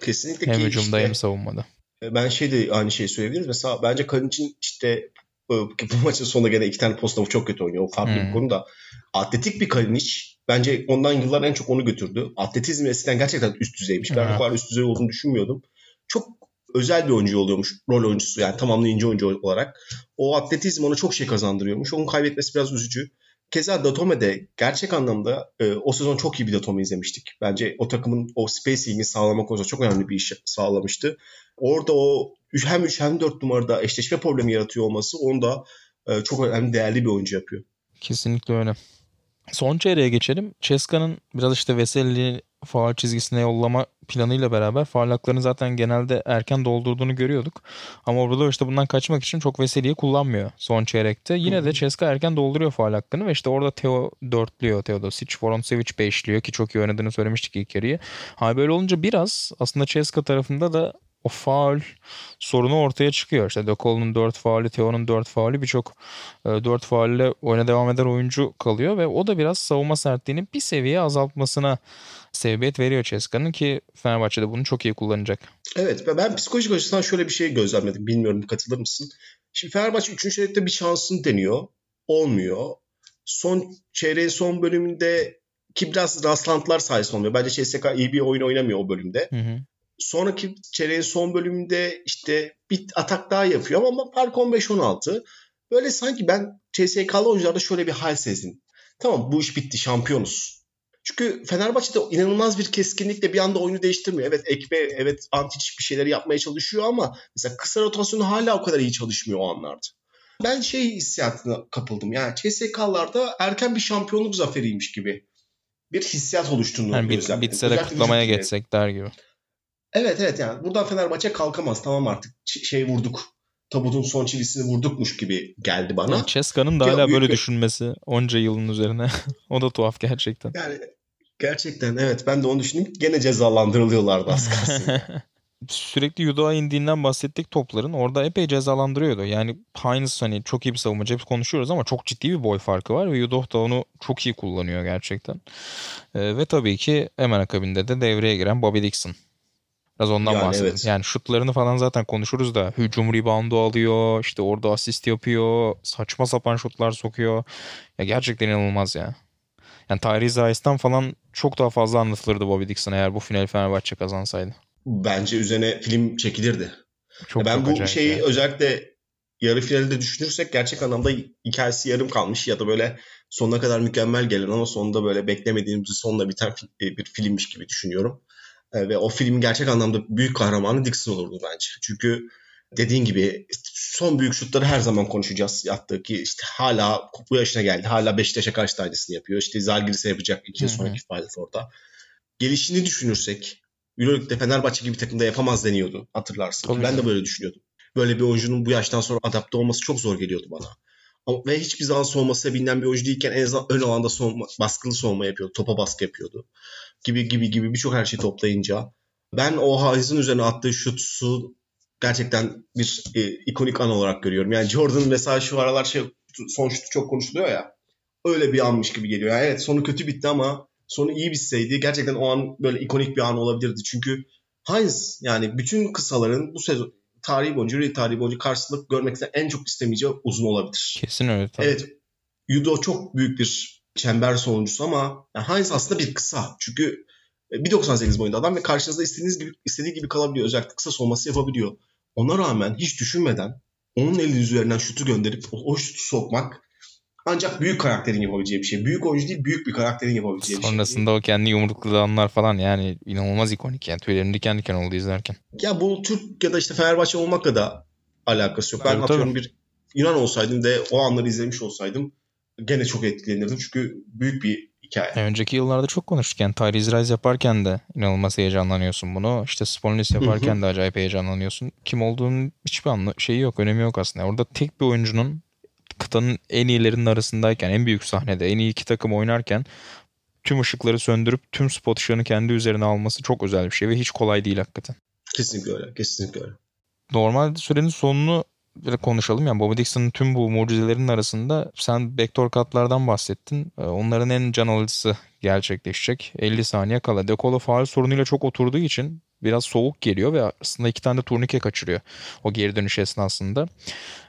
Kesinlikle
hem hücumda işte, hem savunmada.
E, ben şey de aynı şeyi söyleyebiliriz. Mesela bence Kalinic'in işte bu maçın sonunda gene iki tane posta çok kötü oynuyor. O farklı hmm. bir konu da. Atletik bir Kalinic. Bence ondan yıllar en çok onu götürdü. Atletizm eskiden gerçekten üst düzeymiş. Ben bu kadar üst düzey olduğunu düşünmüyordum. Çok özel bir oyuncu oluyormuş. Rol oyuncusu yani tamamlayıcı oyuncu olarak. O atletizm ona çok şey kazandırıyormuş. Onun kaybetmesi biraz üzücü. Keza Datome'de gerçek anlamda e, o sezon çok iyi bir Datome izlemiştik. Bence o takımın o spacing'i sağlamak konusunda çok önemli bir iş sağlamıştı. Orada o hem 3 hem 4 numarada eşleşme problemi yaratıyor olması onu da e, çok önemli değerli bir oyuncu yapıyor.
Kesinlikle öyle. Son çeyreğe geçelim. Ceska'nın biraz işte Veseli faal çizgisine yollama planıyla beraber faal zaten genelde erken doldurduğunu görüyorduk. Ama orada işte bundan kaçmak için çok Veseli'yi kullanmıyor son çeyrekte. Yine de Ceska erken dolduruyor faal hakkını ve işte orada Teo dörtlüyor Teodosic. Voronsevic beşliyor ki çok iyi oynadığını söylemiştik ilk yarıyı. Ha böyle olunca biraz aslında Ceska tarafında da o faul sorunu ortaya çıkıyor. İşte De Colo'nun 4 faali, Theo'nun 4 faali birçok e, 4 faulle oyuna devam eden oyuncu kalıyor ve o da biraz savunma sertliğini bir seviye azaltmasına sebebiyet veriyor Ceska'nın ki Fenerbahçe'de bunu çok iyi kullanacak.
Evet ben psikolojik açıdan şöyle bir şey gözlemledim. Bilmiyorum katılır mısın? Şimdi Fenerbahçe 3. çeyrekte bir şansını deniyor. Olmuyor. Son çeyreğin son bölümünde ki biraz rastlantılar sayesinde olmuyor. Bence CSK iyi bir oyun oynamıyor o bölümde. Hı hı. Sonraki çeyreğin son bölümünde işte bir atak daha yapıyor ama fark 15-16. Böyle sanki ben CSK'lı oyuncularda şöyle bir hal sezdim. Tamam bu iş bitti şampiyonuz. Çünkü Fenerbahçe'de inanılmaz bir keskinlikle bir anda oyunu değiştirmiyor. Evet Ekme, evet Antic bir şeyleri yapmaya çalışıyor ama mesela kısa rotasyonu hala o kadar iyi çalışmıyor o anlarda. Ben şey hissiyatına kapıldım. Yani CSK'larda erken bir şampiyonluk zaferiymiş gibi bir hissiyat oluştuğunu
yani bit, bitse de kutlamaya geçsek der gibi.
Evet evet yani buradan Fenerbahçe kalkamaz. Tamam artık şey vurduk. Tabutun son çivisini vurdukmuş gibi geldi bana. Yani
Ceska'nın da hala böyle bir... düşünmesi onca yılın üzerine. o da tuhaf gerçekten.
Yani gerçekten evet ben de onu düşündüm. Gene cezalandırılıyorlardı az kalsın.
Sürekli Yudo'a indiğinden bahsettik topların. Orada epey cezalandırıyordu. Yani Hines hani çok iyi bir savunmacı. Hep konuşuyoruz ama çok ciddi bir boy farkı var. Ve Yudo da onu çok iyi kullanıyor gerçekten. Ee, ve tabii ki hemen akabinde de devreye giren Bobby Dixon. Biraz ondan yani bahsedelim. Evet. Yani şutlarını falan zaten konuşuruz da hücum reboundu alıyor, işte orada asist yapıyor, saçma sapan şutlar sokuyor. Ya gerçekten inanılmaz ya. Yani Tyrese Ice'dan falan çok daha fazla anlatılırdı Bobby Dixon eğer bu final Fenerbahçe kazansaydı.
Bence üzerine film çekilirdi. Çok, ben çok bu şeyi yani. özellikle yarı finalde düşünürsek gerçek anlamda hikayesi yarım kalmış ya da böyle sonuna kadar mükemmel gelen ama sonunda böyle beklemediğimiz sonla biten bir filmmiş gibi düşünüyorum. E, ve o filmin gerçek anlamda büyük kahramanı Dixon olurdu bence. Çünkü dediğin gibi son büyük şutları her zaman konuşacağız. Yaptığı ki işte hala bu yaşına geldi. Hala Beşiktaş'a karşı aynısını yapıyor. İşte Zalgiris'e yapacak iki yıl sonraki Final Four'da. Gelişini düşünürsek Euroleague'de Fenerbahçe gibi takımda yapamaz deniyordu hatırlarsın. Tabii ben de böyle düşünüyordum. Böyle bir oyuncunun bu yaştan sonra adapte olması çok zor geliyordu bana. Ama, ve hiçbir zaman soğuması bilinen bir oyuncu değilken en azından ön alanda soğuma, baskılı soğuma yapıyordu. Topa baskı yapıyordu gibi gibi gibi birçok her şeyi toplayınca ben o Hayes'in üzerine attığı şutu gerçekten bir e, ikonik an olarak görüyorum. Yani Jordan mesela şu aralar şey son şutu çok konuşuluyor ya. Öyle bir anmış gibi geliyor. Yani evet sonu kötü bitti ama sonu iyi bitseydi gerçekten o an böyle ikonik bir an olabilirdi. Çünkü Heinz yani bütün kısaların bu sezon tarihi boyunca, Real tarihi boyunca karşılık görmekten en çok istemeyeceği uzun olabilir.
Kesin öyle. Tabii.
Evet. Yudo çok büyük bir çember sonuncusu ama yani Heinz aslında bir kısa. Çünkü 1.98 boyunda adam ve karşınızda istediğiniz gibi istediği gibi kalabiliyor. Özellikle kısa solması yapabiliyor. Ona rağmen hiç düşünmeden onun eli üzerinden şutu gönderip o, o şutu sokmak ancak büyük karakterin yapabileceği bir şey. Büyük oyuncu değil, büyük bir karakterin yapabileceği
bir şey. Sonrasında o kendi yumrukladığı anlar falan yani inanılmaz ikonik yani. Tüylerim diken diken oldu izlerken.
Ya bu Türk ya da işte Fenerbahçe olmakla da alakası yok. Ben tabii, atıyorum tabii. bir Yunan olsaydım ve o anları izlemiş olsaydım gene çok etkilenirdim. Çünkü büyük bir hikaye.
Önceki yıllarda çok konuştuk. Yani Tyrese Rice yaparken de inanılmaz heyecanlanıyorsun bunu. İşte Spolinis yaparken de acayip heyecanlanıyorsun. Kim olduğunun hiçbir anlı şeyi yok, önemi yok aslında. Orada tek bir oyuncunun kıtanın en iyilerinin arasındayken, en büyük sahnede, en iyi iki takım oynarken tüm ışıkları söndürüp tüm spot ışığını kendi üzerine alması çok özel bir şey ve hiç kolay değil hakikaten.
Kesinlikle öyle. Kesinlikle öyle.
Normal sürenin sonunu bir konuşalım. Yani Bobby Dixon'ın tüm bu mucizelerinin arasında sen backdoor katlardan bahsettin. Ee, onların en can alıcısı gerçekleşecek. 50 saniye kala. De Colo faal sorunuyla çok oturduğu için biraz soğuk geliyor ve aslında iki tane de turnike kaçırıyor o geri dönüş esnasında.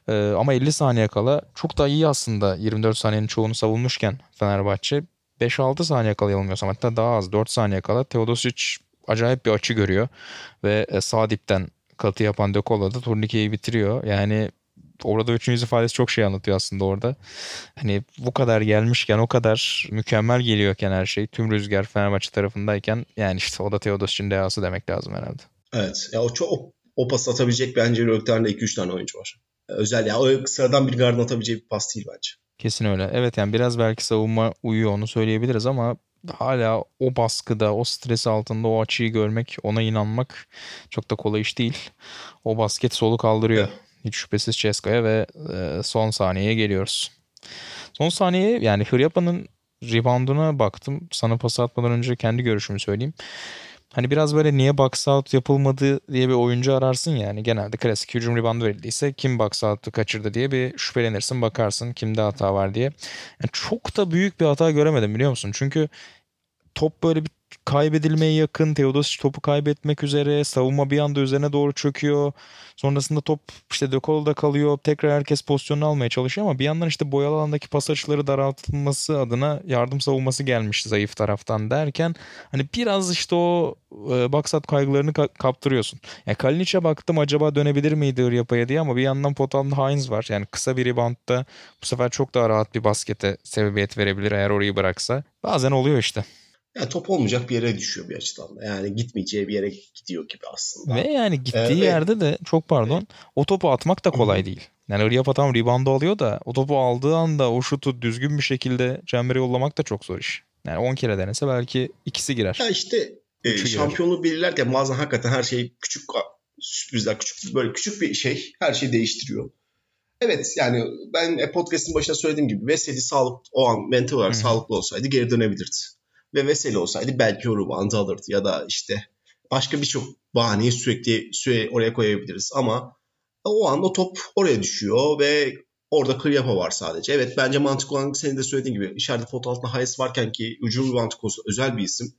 Ee, ama 50 saniye kala çok da iyi aslında 24 saniyenin çoğunu savunmuşken Fenerbahçe 5-6 saniye kala yanılmıyorsam hatta daha az 4 saniye kala Teodosic acayip bir açı görüyor ve e, sağ dipten katı yapan De Colo da turnikeyi bitiriyor. Yani orada üçüncü ifadesi çok şey anlatıyor aslında orada. Hani bu kadar gelmişken o kadar mükemmel geliyorken her şey tüm rüzgar Fenerbahçe tarafındayken yani işte o da Teodosic'in dehası demek lazım herhalde.
Evet. Ya o çok o, o pas atabilecek bence Euroleague'de 2-3 tane oyuncu var. Özel ya o sıradan bir gardın atabileceği bir pas değil bence.
Kesin öyle. Evet yani biraz belki savunma uyuyor onu söyleyebiliriz ama hala o baskıda, o stres altında o açıyı görmek, ona inanmak çok da kolay iş değil. O basket solu kaldırıyor. Evet. Hiç şüphesiz Ceska'ya ve e, son saniyeye geliyoruz. Son saniye yani Hıryapa'nın rebounduna baktım. Sana pas atmadan önce kendi görüşümü söyleyeyim. Hani biraz böyle niye box out yapılmadı diye bir oyuncu ararsın yani. Genelde klasik hücum rebound verildiyse kim box out'u kaçırdı diye bir şüphelenirsin bakarsın kimde hata var diye. Yani çok da büyük bir hata göremedim biliyor musun? Çünkü top böyle bir kaybedilmeye yakın. Teodosic topu kaybetmek üzere. Savunma bir anda üzerine doğru çöküyor. Sonrasında top işte De Colo'da kalıyor. Tekrar herkes pozisyonunu almaya çalışıyor ama bir yandan işte boyalı alandaki pas açıları daraltılması adına yardım savunması gelmişti zayıf taraftan derken hani biraz işte o e, baksat kaygılarını ka- kaptırıyorsun. Yani Kalinic'e baktım acaba dönebilir miydi Iryapa'ya diye ama bir yandan potanda Heinz var. Yani kısa bir reboundda bu sefer çok daha rahat bir baskete sebebiyet verebilir eğer orayı bıraksa. Bazen oluyor işte.
Yani top olmayacak bir yere düşüyor bir açıdan da. Yani gitmeyeceği bir yere gidiyor gibi aslında.
Ve yani gittiği ee, yerde de çok pardon evet. o topu atmak da kolay Hı-hı. değil. Yani Riyapa tam reboundu alıyor da o topu aldığı anda o şutu düzgün bir şekilde çembere yollamak da çok zor iş. Yani 10 kere denese belki ikisi girer.
Ya işte e, şampiyonluğu belirlerken bazen hakikaten her şey küçük sürprizler, küçük böyle küçük bir şey her şeyi değiştiriyor. Evet yani ben podcast'in başında söylediğim gibi Veseli sağlık o an mental olarak Hı-hı. sağlıklı olsaydı geri dönebilirdi ve Veseli olsaydı belki o reboundı alırdı ya da işte başka birçok bahaneyi sürekli süre oraya koyabiliriz ama o anda top oraya düşüyor ve orada Kıyapa var sadece. Evet bence mantıklı olan senin de söylediğin gibi içeride foto altında Hayes varken ki ucum rebound konusu özel bir isim.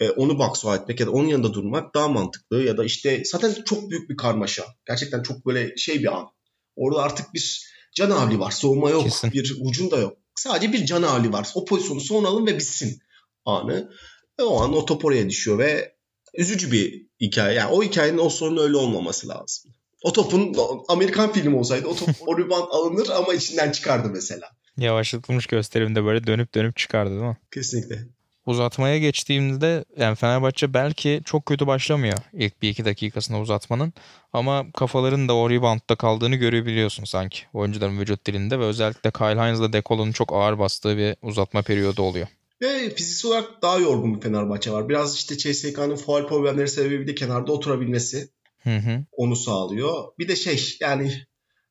E, onu box etmek ya da onun yanında durmak daha mantıklı ya da işte zaten çok büyük bir karmaşa. Gerçekten çok böyle şey bir an. Orada artık bir can havli var. Soğuma yok. Kesin. Bir ucun da yok. Sadece bir can havli var. O pozisyonu son alın ve bitsin anı. Ve o an o top oraya düşüyor ve üzücü bir hikaye. Yani o hikayenin o sorunun öyle olmaması lazım. O topun Amerikan filmi olsaydı o top o alınır ama içinden çıkardı mesela.
Yavaşlatılmış gösterimde böyle dönüp dönüp çıkardı değil mi?
Kesinlikle.
Uzatmaya geçtiğimizde yani Fenerbahçe belki çok kötü başlamıyor ilk bir iki dakikasında uzatmanın. Ama kafaların da o reboundda kaldığını görebiliyorsun sanki oyuncuların vücut dilinde ve özellikle Kyle Heinz'la Dekolo'nun çok ağır bastığı bir uzatma periyodu oluyor.
Ve fiziksel olarak daha yorgun bir Fenerbahçe var. Biraz işte CSK'nın faal problemleri sebebiyle kenarda oturabilmesi
hı hı.
onu sağlıyor. Bir de şey yani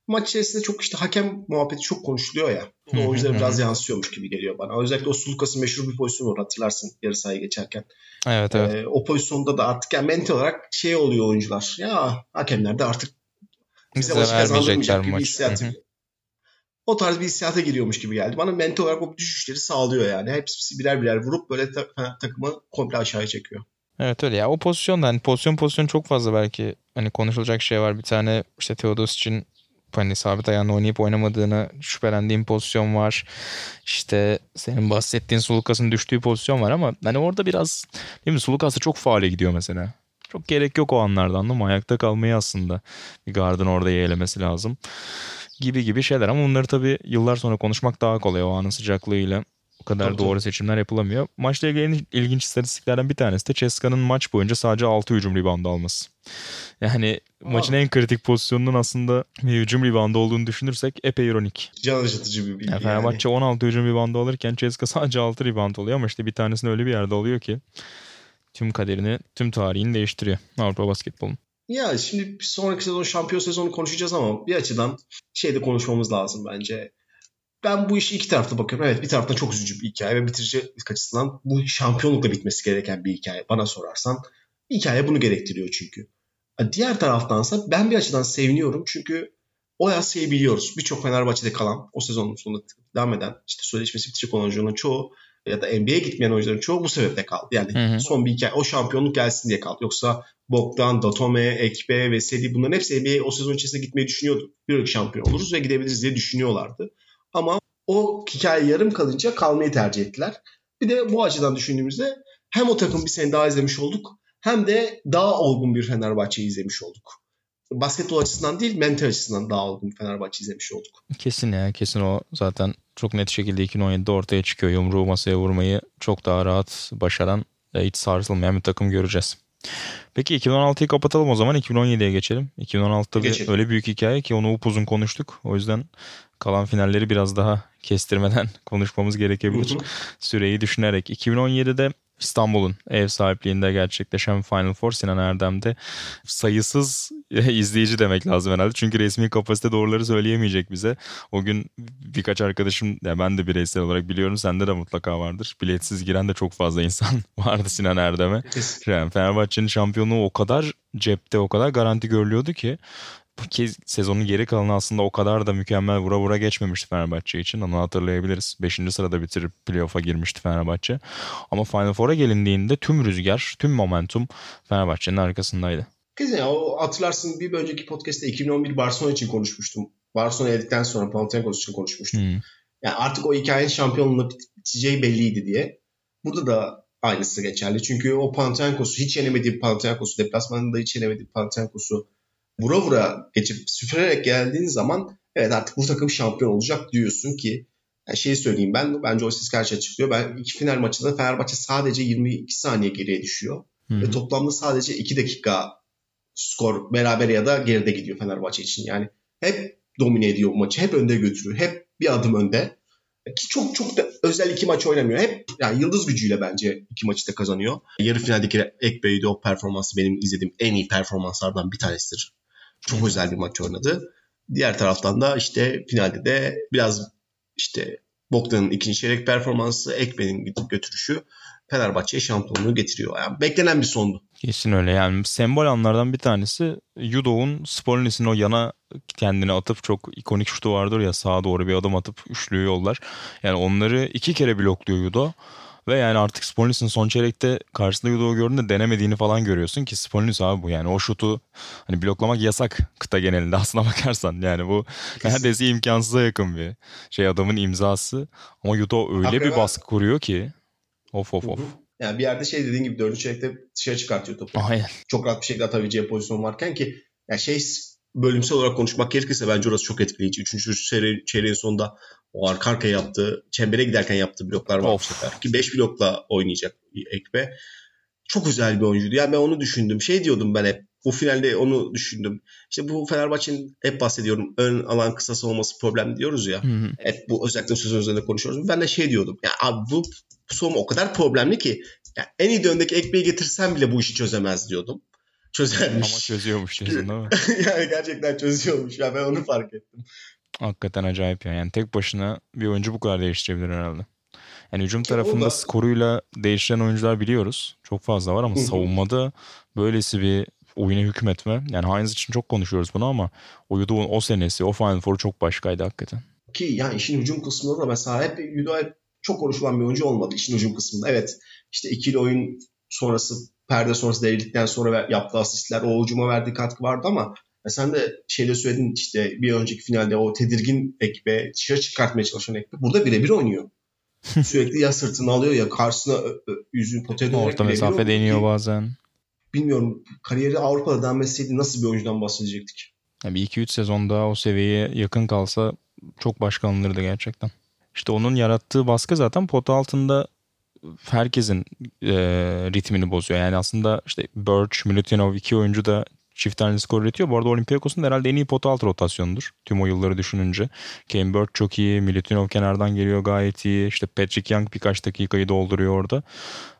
maç içerisinde çok işte hakem muhabbeti çok konuşuluyor ya. O oyunculara biraz yansıyormuş gibi geliyor bana. Özellikle o Sulukas'ın meşhur bir pozisyonu var hatırlarsın yarı sahaya geçerken.
Evet evet. Ee,
o pozisyonda da artık yani mental olarak şey oluyor oyuncular. Ya hakemler de artık bize maçı kazandırmayacak gibi hissiyat o tarz bir hissiyata giriyormuş gibi geldi. Bana mental olarak o düşüşleri sağlıyor yani. Hepsi birer birer vurup böyle ta- takımı komple aşağıya çekiyor.
Evet öyle ya. O pozisyonda hani pozisyon pozisyon çok fazla belki hani konuşulacak şey var. Bir tane işte Teodos için hani sabit ayağını oynayıp oynamadığını şüphelendiğim pozisyon var. İşte senin bahsettiğin Sulukas'ın düştüğü pozisyon var ama hani orada biraz değil mi Sulukas'ta çok faale gidiyor mesela. Çok gerek yok o anlarda anladın mı? Ayakta kalmayı aslında bir gardın orada yeğlemesi lazım gibi gibi şeyler ama bunları tabii yıllar sonra konuşmak daha kolay o anın sıcaklığıyla. O kadar tabii, doğru tabii. seçimler yapılamıyor. Maçla ilgili ilginç istatistiklerden bir tanesi de Ceska'nın maç boyunca sadece 6 hücum rebound alması. Yani maçın en kritik pozisyonunun aslında bir hücum ribandı olduğunu düşünürsek epey ironik.
Can acıtıcı bir bilgi
yani. Fenerbahçe
yani.
16 hücum ribandı alırken Ceska sadece 6 riband oluyor ama işte bir tanesini öyle bir yerde alıyor ki tüm kaderini, tüm tarihini değiştiriyor Avrupa basketbolun.
Ya şimdi bir sonraki sezon şampiyon sezonu konuşacağız ama bir açıdan şeyde konuşmamız lazım bence. Ben bu işi iki tarafta bakıyorum. Evet bir taraftan çok üzücü bir hikaye ve bitirici açısından bu şampiyonlukla bitmesi gereken bir hikaye bana sorarsan. Hikaye bunu gerektiriyor çünkü. Diğer taraftansa ben bir açıdan seviniyorum çünkü o şeyi biliyoruz. Birçok Fenerbahçe'de kalan, o sezonun sonunda devam eden, işte sözleşmesi bitecek olan çoğu ya da NBA'ye gitmeyen oyuncuların çoğu bu sebeple kaldı. Yani hı hı. son bir hikaye, o şampiyonluk gelsin diye kaldı. Yoksa Bogdan, Datome, Ekbe ve Sedi bunların hepsi NBA o sezon içerisinde gitmeyi düşünüyordu. Bir şampiyon oluruz ve gidebiliriz diye düşünüyorlardı. Ama o hikaye yarım kalınca kalmayı tercih ettiler. Bir de bu açıdan düşündüğümüzde hem o takım bir sene daha izlemiş olduk hem de daha olgun bir Fenerbahçe izlemiş olduk. Basketbol açısından değil mental açısından daha olgun Fenerbahçe izlemiş olduk.
Kesin ya kesin o zaten çok net şekilde 2017'de ortaya çıkıyor. Yumruğu masaya vurmayı çok daha rahat başaran ve hiç sarsılmayan bir takım göreceğiz. Peki 2016'yı kapatalım o zaman 2017'ye geçelim. 2016'da bir öyle büyük hikaye ki onu upuzun konuştuk. O yüzden kalan finalleri biraz daha kestirmeden konuşmamız gerekebilir. Süreyi düşünerek. 2017'de İstanbul'un ev sahipliğinde gerçekleşen Final Four Sinan Erdem'de sayısız izleyici demek lazım herhalde. Çünkü resmi kapasite doğruları söyleyemeyecek bize. O gün birkaç arkadaşım, ya ben de bireysel olarak biliyorum sende de mutlaka vardır. Biletsiz giren de çok fazla insan vardı Sinan Erdem'e. Yani Fenerbahçe'nin şampiyonluğu o kadar cepte, o kadar garanti görülüyordu ki ki sezonun geri kalanı aslında o kadar da mükemmel vura vura geçmemişti Fenerbahçe için. Onu hatırlayabiliriz. Beşinci sırada bitirip playoff'a girmişti Fenerbahçe. Ama Final Four'a gelindiğinde tüm rüzgar, tüm momentum Fenerbahçe'nin arkasındaydı.
Kesin ya o hatırlarsın bir önceki podcast'te 2011 Barcelona için konuşmuştum. Barcelona eledikten sonra Panathinaikos için konuşmuştum. Hmm. Yani artık o hikayenin şampiyonluğunda biteceği belliydi diye. Burada da aynısı geçerli. Çünkü o Panathinaikos'u hiç yenemediği Panathinaikos'u, deplasmanında hiç yenemediği Panathinaikos'u vura vura geçip süpürerek geldiğin zaman evet artık bu takım şampiyon olacak diyorsun ki yani şeyi söyleyeyim ben bence o siz karşı açıklıyor. Ben iki final maçında Fenerbahçe sadece 22 saniye geriye düşüyor. Hmm. Ve toplamda sadece 2 dakika skor beraber ya da geride gidiyor Fenerbahçe için. Yani hep domine ediyor bu maçı. Hep önde götürüyor. Hep bir adım önde. Ki çok çok da özel iki maç oynamıyor. Hep yani yıldız gücüyle bence iki maçı da kazanıyor. Yarı finaldeki Ekbey'de o performansı benim izlediğim en iyi performanslardan bir tanesidir. Çok özel bir maç oynadı. Diğer taraftan da işte finalde de biraz işte Bogdan'ın ikinci çeyrek performansı, Ekmen'in gidip götürüşü Fenerbahçe'ye şampiyonluğu getiriyor. Yani beklenen bir sondu.
Kesin öyle yani sembol anlardan bir tanesi Yudo'nun Spornis'in o yana kendini atıp çok ikonik şutu vardır ya sağa doğru bir adım atıp üçlüyü yollar. Yani onları iki kere blokluyor Yudo. Ve yani artık Spolinis'in son çeyrekte karşısında Yudo'yu gördüğünde denemediğini falan görüyorsun ki Spolinis abi bu yani o şutu hani bloklamak yasak kıta genelinde aslına bakarsan. Yani bu neredeyse imkansıza yakın bir şey adamın imzası. Ama Yudo öyle Hakikaten. bir baskı kuruyor ki of of of.
Yani bir yerde şey dediğin gibi dördüncü çeyrekte dışarı çıkartıyor topu.
Aynen.
Çok rahat bir şekilde atabileceği pozisyon varken ki yani şey bölümsel olarak konuşmak gerekirse bence orası çok etkileyici. Üçüncü çeyreğin, çeyreğin sonunda o arka arkaya yaptığı, çembere giderken yaptığı bloklar var of. bu sefer. Ki 5 blokla oynayacak Ekbe. Çok güzel bir oyuncuydu. Yani ben onu düşündüm. Şey diyordum ben hep. Bu finalde onu düşündüm. İşte bu Fenerbahçe'nin hep bahsediyorum. Ön alan kısası olması problem diyoruz ya. Hı hı. Hep bu özellikle sözün üzerinde konuşuyoruz. Ben de şey diyordum. Ya abi bu, bu savunma o kadar problemli ki yani en iyi döndeki Ekbe'yi getirsen bile bu işi çözemez diyordum çözermiş.
Ama çözüyormuş diyorsun değil mi?
yani gerçekten çözüyormuş. Ya ben onu fark ettim.
Hakikaten acayip ya. Yani tek başına bir oyuncu bu kadar değiştirebilir herhalde. Yani hücum tarafında da... skoruyla değiştiren oyuncular biliyoruz. Çok fazla var ama savunmada böylesi bir oyuna hükmetme. Yani Heinz için çok konuşuyoruz bunu ama o Yudo'nun o senesi, o Final Four çok başkaydı hakikaten.
Ki yani işin hücum kısmında da mesela hep Yudo hep çok konuşulan bir oyuncu olmadı işin hücum kısmında. Evet işte ikili oyun sonrası perde sonrası devrildikten sonra yaptığı asistler o hücuma verdiği katkı vardı ama sen de şeyde söyledin işte bir önceki finalde o tedirgin ekbe dışarı çıkartmaya çalışan ekbe burada birebir oynuyor. Sürekli ya sırtını alıyor ya karşısına yüzünü potaya dönerek
Orta mesafe deniyor bazen.
Bilmiyorum kariyeri Avrupa'da devam etseydi nasıl bir oyuncudan bahsedecektik?
bir 2-3 sezon daha o seviyeye yakın kalsa çok başka alınırdı gerçekten. İşte onun yarattığı baskı zaten pot altında herkesin e, ritmini bozuyor. Yani aslında işte Birch, Milutinov iki oyuncu da çift tane skor üretiyor. Bu arada Olympiakos'un herhalde en iyi pota alt rotasyonudur. Tüm o yılları düşününce. Kane Bird çok iyi. Milutinov kenardan geliyor gayet iyi. İşte Patrick Young birkaç dakikayı dolduruyor orada.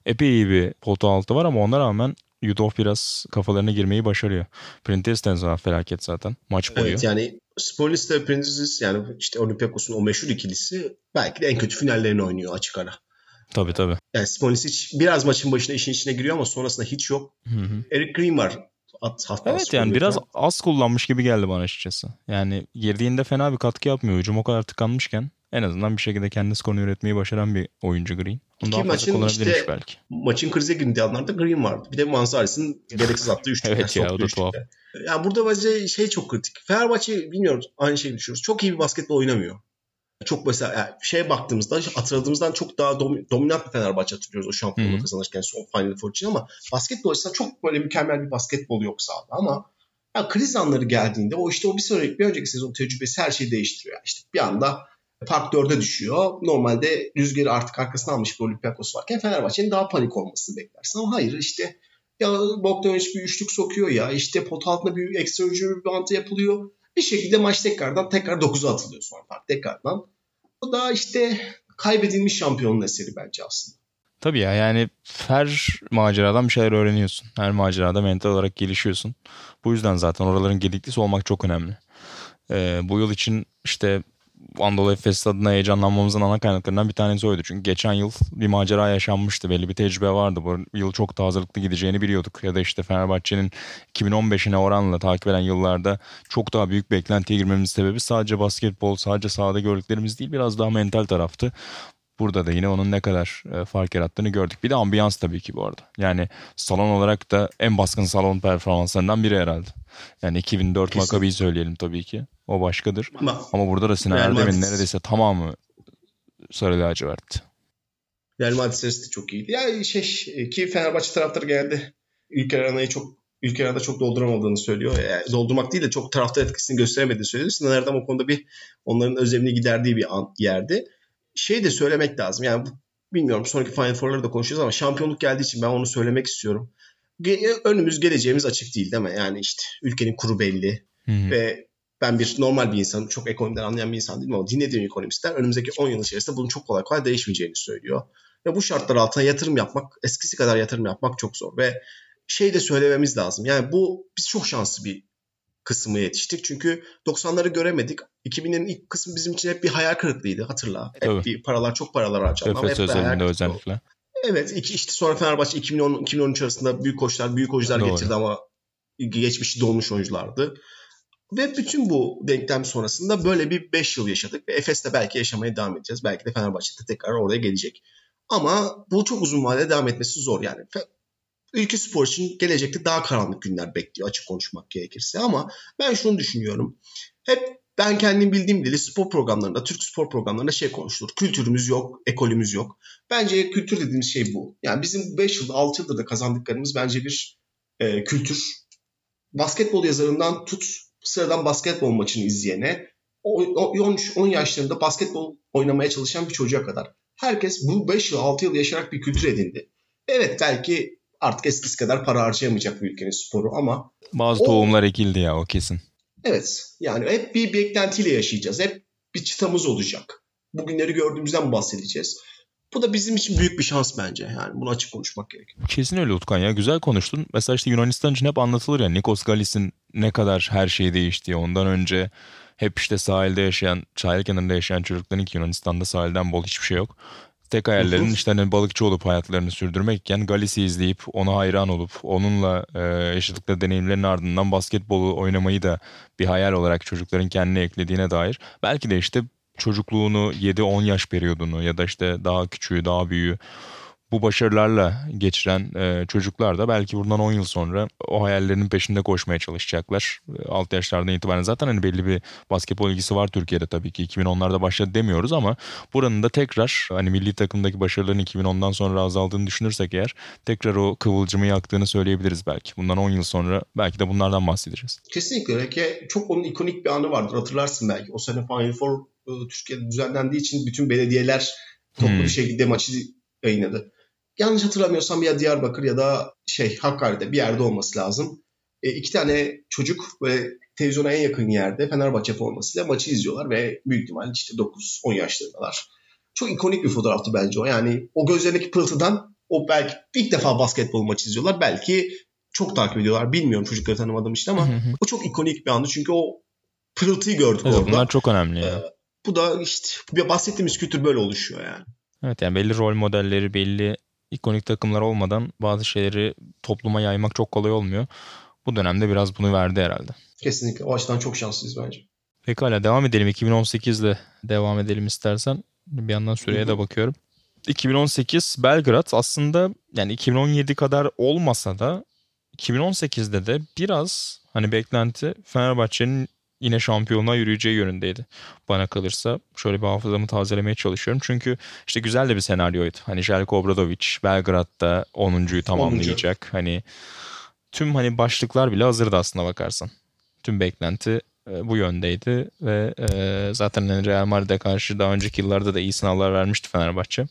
Epey iyi bir pota altı var ama ona rağmen Yudov biraz kafalarına girmeyi başarıyor. Printez'den sonra felaket zaten. Maç boyu.
Evet yani Spolis ve Printezis yani işte Olympiakos'un o meşhur ikilisi belki de en kötü finallerini oynuyor açık ara.
Tabii tabii.
Yani Spolisic biraz maçın başına işin içine giriyor ama sonrasında hiç yok.
Hı hı.
Eric. At, hafta
Evet yani biraz az kullanmış gibi geldi bana açıkçası. Yani girdiğinde fena bir katkı yapmıyor. Hücum o kadar tıkanmışken en azından bir şekilde kendi skorunu üretmeyi başaran bir oyuncu Green. Onu daha kullanabilirmiş işte, belki.
Maçın krize girdiği anlarda Green vardı. Bir de Manzares'in gereksiz attığı üçlük.
evet ya o da tuhaf.
Yani burada bence şey çok kritik. Fenerbahçe bilmiyorum aynı şeyi düşünüyoruz. Çok iyi bir basketbol oynamıyor çok mesela yani şeye baktığımızda hatırladığımızdan çok daha dom- dominant bir Fenerbahçe hatırlıyoruz o şampiyonluğu kazanırken son Final Four için ama basketbol açısından çok böyle mükemmel bir basketbol yok sahada ama yani kriz anları geldiğinde o işte o bir sonraki bir önceki sezon tecrübesi her şeyi değiştiriyor. Yani işte bir anda Park 4'e düşüyor. Normalde rüzgarı artık arkasına almış bir Olympiakos varken Fenerbahçe'nin daha panik olmasını beklersin. Ama hayır işte ya Bogdanovic bir üçlük sokuyor ya işte pot altında bir ekstra hücum bantı yapılıyor. Bir şekilde maç tekrardan tekrar 9'a atılıyor sonra fark tekrardan. O da işte kaybedilmiş şampiyonun eseri bence aslında.
Tabii ya yani her maceradan bir şeyler öğreniyorsun. Her macerada mental olarak gelişiyorsun. Bu yüzden zaten oraların gediklisi olmak çok önemli. Ee, bu yıl için işte Anadolu Efes adına heyecanlanmamızın ana kaynaklarından bir tanesi oydu. Çünkü geçen yıl bir macera yaşanmıştı. Belli bir tecrübe vardı. Bu yıl çok da hazırlıklı gideceğini biliyorduk. Ya da işte Fenerbahçe'nin 2015'ine oranla takip eden yıllarda çok daha büyük beklentiye girmemizin sebebi sadece basketbol, sadece sahada gördüklerimiz değil biraz daha mental taraftı. Burada da yine onun ne kadar e, fark yarattığını gördük. Bir de ambiyans tabii ki bu arada. Yani salon olarak da en baskın salon performanslarından biri herhalde. Yani 2004 Kesin. Makabi'yi söyleyelim tabii ki. O başkadır. Ama, Ama burada da Sinan Erdem'in neredeyse tamamı sarı lacivert.
Real Madrid serisi de çok iyiydi. Ya şey ki Fenerbahçe taraftarı geldi. Ülker Arena'yı çok Ülker Arena'da çok dolduramadığını söylüyor. Yani doldurmak değil de çok taraftar etkisini gösteremediğini söylüyor. Sinan Erdem o konuda bir onların özlemini giderdiği bir an, yerdi. Şey de söylemek lazım. Yani bilmiyorum sonraki Final Four'ları da konuşacağız ama şampiyonluk geldiği için ben onu söylemek istiyorum. Önümüz geleceğimiz açık değil değil mi? Yani işte ülkenin kuru belli Hı-hı. ve ben bir normal bir insanım. Çok ekonomiden anlayan bir insan değilim ama dinlediğim ekonomistler önümüzdeki 10 yıl içerisinde bunun çok kolay kolay değişmeyeceğini söylüyor. Ve bu şartlar altında yatırım yapmak, eskisi kadar yatırım yapmak çok zor. Ve şey de söylememiz lazım. Yani bu biz çok şanslı bir kısmı yetiştik. Çünkü 90'ları göremedik. 2000'lerin ilk kısmı bizim için hep bir hayal kırıklığıydı hatırla. Hep Tabii. bir paralar çok paralar harcandı.
Efes özelinde özellikle.
Evet iki, işte sonra Fenerbahçe 2010-2013 arasında büyük koçlar büyük oyuncular Doğru. getirdi ama geçmişi dolmuş oyunculardı. Ve bütün bu denklem sonrasında böyle bir 5 yıl yaşadık ve Efes'te belki yaşamaya devam edeceğiz. Belki de Fenerbahçe'de tekrar oraya gelecek. Ama bu çok uzun vadede devam etmesi zor yani. Ülke spor için gelecekte daha karanlık günler bekliyor açık konuşmak gerekirse ama ben şunu düşünüyorum. Hep ben kendim bildiğim dili spor programlarında, Türk spor programlarında şey konuşulur. Kültürümüz yok, ekolümüz yok. Bence kültür dediğimiz şey bu. Yani bizim 5 yıl, 6 yıldır da kazandıklarımız bence bir e, kültür. Basketbol yazarından tut sıradan basketbol maçını izleyene 10 yaşlarında basketbol oynamaya çalışan bir çocuğa kadar. Herkes bu 5 yıl 6 yıl yaşayarak bir kültür edindi. Evet belki artık eskisi kadar para harcayamayacak bir ülkenin sporu ama
bazı o, tohumlar ekildi ya o kesin.
Evet yani hep bir beklentiyle yaşayacağız. Hep bir çıtamız olacak. Bugünleri gördüğümüzden bahsedeceğiz. Bu da bizim için büyük bir şans bence. Yani bunu açık konuşmak gerekiyor.
Kesin öyle Utkan ya. Güzel konuştun. Mesela işte Yunanistan için hep anlatılır ya. Nikos Galis'in ne kadar her şeyi değiştiği. Ondan önce hep işte sahilde yaşayan, sahil kenarında yaşayan çocukların ki Yunanistan'da sahilden bol hiçbir şey yok. Tek hayallerin işte hani balıkçı olup hayatlarını sürdürmekken Galis'i izleyip ona hayran olup onunla e, yaşadıkları deneyimlerin ardından basketbolu oynamayı da bir hayal olarak çocukların kendine eklediğine dair belki de işte çocukluğunu 7-10 yaş periyodunu ya da işte daha küçüğü daha büyüğü bu başarılarla geçiren e, çocuklar da belki bundan 10 yıl sonra o hayallerinin peşinde koşmaya çalışacaklar. E, 6 yaşlardan itibaren zaten hani belli bir basketbol ilgisi var Türkiye'de tabii ki. 2010'larda başladı demiyoruz ama buranın da tekrar hani milli takımdaki başarıların 2010'dan sonra azaldığını düşünürsek eğer tekrar o kıvılcımı yaktığını söyleyebiliriz belki. Bundan 10 yıl sonra belki de bunlardan bahsedeceğiz.
Kesinlikle öyle ki çok onun ikonik bir anı vardır hatırlarsın belki. O sene Final Four e, Türkiye'de düzenlendiği için bütün belediyeler toplu hmm. bir şekilde maçı yayınladı yanlış hatırlamıyorsam ya Diyarbakır ya da şey Hakkari'de bir yerde olması lazım. e, iki tane çocuk ve televizyona en yakın yerde Fenerbahçe formasıyla maçı izliyorlar ve büyük ihtimalle işte 9-10 yaşlarındalar. Çok ikonik bir fotoğraftı bence o. Yani o gözlerindeki pırıltıdan o belki ilk defa basketbol maçı izliyorlar. Belki çok takip ediyorlar. Bilmiyorum çocukları tanımadığım için ama o çok ikonik bir andı. Çünkü o pırıltıyı gördük
evet,
orada.
Bunlar çok önemli.
Ee, bu da işte bahsettiğimiz kültür böyle oluşuyor yani.
Evet yani belli rol modelleri, belli ikonik takımlar olmadan bazı şeyleri topluma yaymak çok kolay olmuyor. Bu dönemde biraz bunu verdi herhalde.
Kesinlikle. O açıdan çok şanslıyız bence.
Pekala devam edelim. 2018'de devam edelim istersen. Bir yandan süreye de bakıyorum. 2018 Belgrad aslında yani 2017 kadar olmasa da 2018'de de biraz hani beklenti Fenerbahçe'nin yine şampiyonluğa yürüyeceği yönündeydi. Bana kalırsa şöyle bir hafızamı tazelemeye çalışıyorum. Çünkü işte güzel de bir senaryoydu. Hani Željko Obradovic Belgrad'da 10.yu tamamlayacak. Hani tüm hani başlıklar bile hazırdı aslına bakarsan. Tüm beklenti e, bu yöndeydi ve e, zaten hani Real Madrid'e karşı daha önceki yıllarda da iyi sınavlar vermişti Fenerbahçe.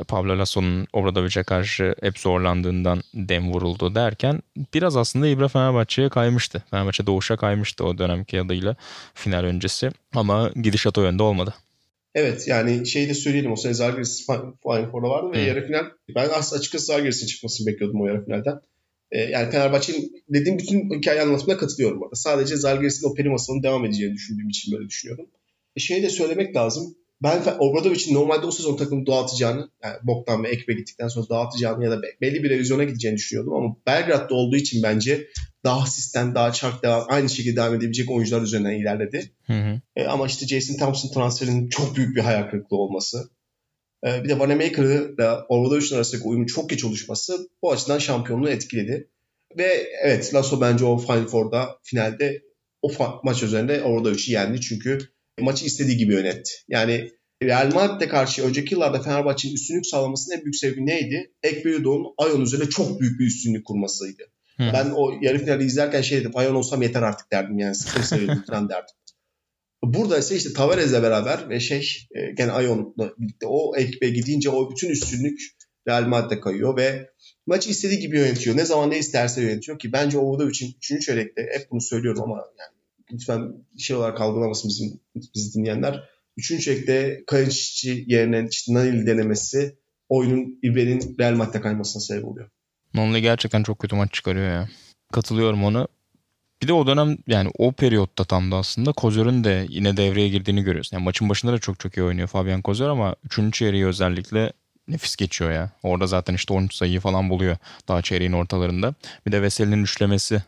E, Pablo Lasso'nun Obradovic'e karşı hep zorlandığından dem vuruldu derken biraz aslında İbra Fenerbahçe'ye kaymıştı. Fenerbahçe doğuşa kaymıştı o dönemki adıyla final öncesi ama gidişat o yönde olmadı.
Evet yani şeyi de söyleyelim o sene Zalgiris Final Four'da vardı ve
Hı.
yarı final ben aslında açıkçası Zalgiris'in çıkmasını bekliyordum o yarı finalden. Ee, yani Fenerbahçe'nin dediğim bütün hikaye anlatımına katılıyorum orada. Sadece Zalgiris'in o peri masalının devam edeceğini düşündüğüm için böyle düşünüyorum. E, şeyi de söylemek lazım. Ben Obradovic'in normalde o sezon takımı dağıtacağını, yani Boktan ve Ekbe gittikten sonra dağıtacağını ya da be- belli bir revizyona gideceğini düşünüyordum ama Belgrad'da olduğu için bence daha sistem, daha çark devam, aynı şekilde devam edebilecek oyuncular üzerinden ilerledi.
Hı hı.
E, ama işte Jason Thompson transferinin çok büyük bir hayal kırıklığı olması. E, bir de Vanamaker'la Obradoviç'in arasındaki uyumun çok geç oluşması bu açıdan şampiyonluğu etkiledi. Ve evet Lasso bence o Final Four'da finalde o maç üzerinde Obradoviç'i yendi. Çünkü maçı istediği gibi yönetti. Yani Real Madrid'e karşı önceki yıllarda Fenerbahçe'nin üstünlük sağlamasının en büyük sebebi neydi? Ekbeyudo'nun Ayon üzerine çok büyük bir üstünlük kurmasıydı.
Hı.
Ben o yarı finali izlerken şey dedim. Ayon olsam yeter artık derdim yani. Sıkım severim falan derdim. Burada ise işte Tavares'le beraber ve şey e, gene Ayon'la birlikte o ekibe gidince o bütün üstünlük Real Madrid'e kayıyor ve maçı istediği gibi yönetiyor. Ne zaman ne isterse yönetiyor ki bence Obradovic'in 3. çeyrekte hep bunu söylüyorum ama yani lütfen şey olarak algılamasın bizim bizi dinleyenler. 3. çeyrekte Kalinic yerine işte Nanili denemesi oyunun İbre'nin Real Madrid'e kaymasına sebep oluyor.
Nonli gerçekten çok kötü maç çıkarıyor ya. Katılıyorum ona. Bir de o dönem yani o periyotta tam da aslında Kozör'ün de yine devreye girdiğini görüyorsun. Yani maçın başında da çok çok iyi oynuyor Fabian Kozör ama 3. çeyreği özellikle nefis geçiyor ya. Orada zaten işte 13 sayıyı falan buluyor daha çeyreğin ortalarında. Bir de Veseli'nin üçlemesi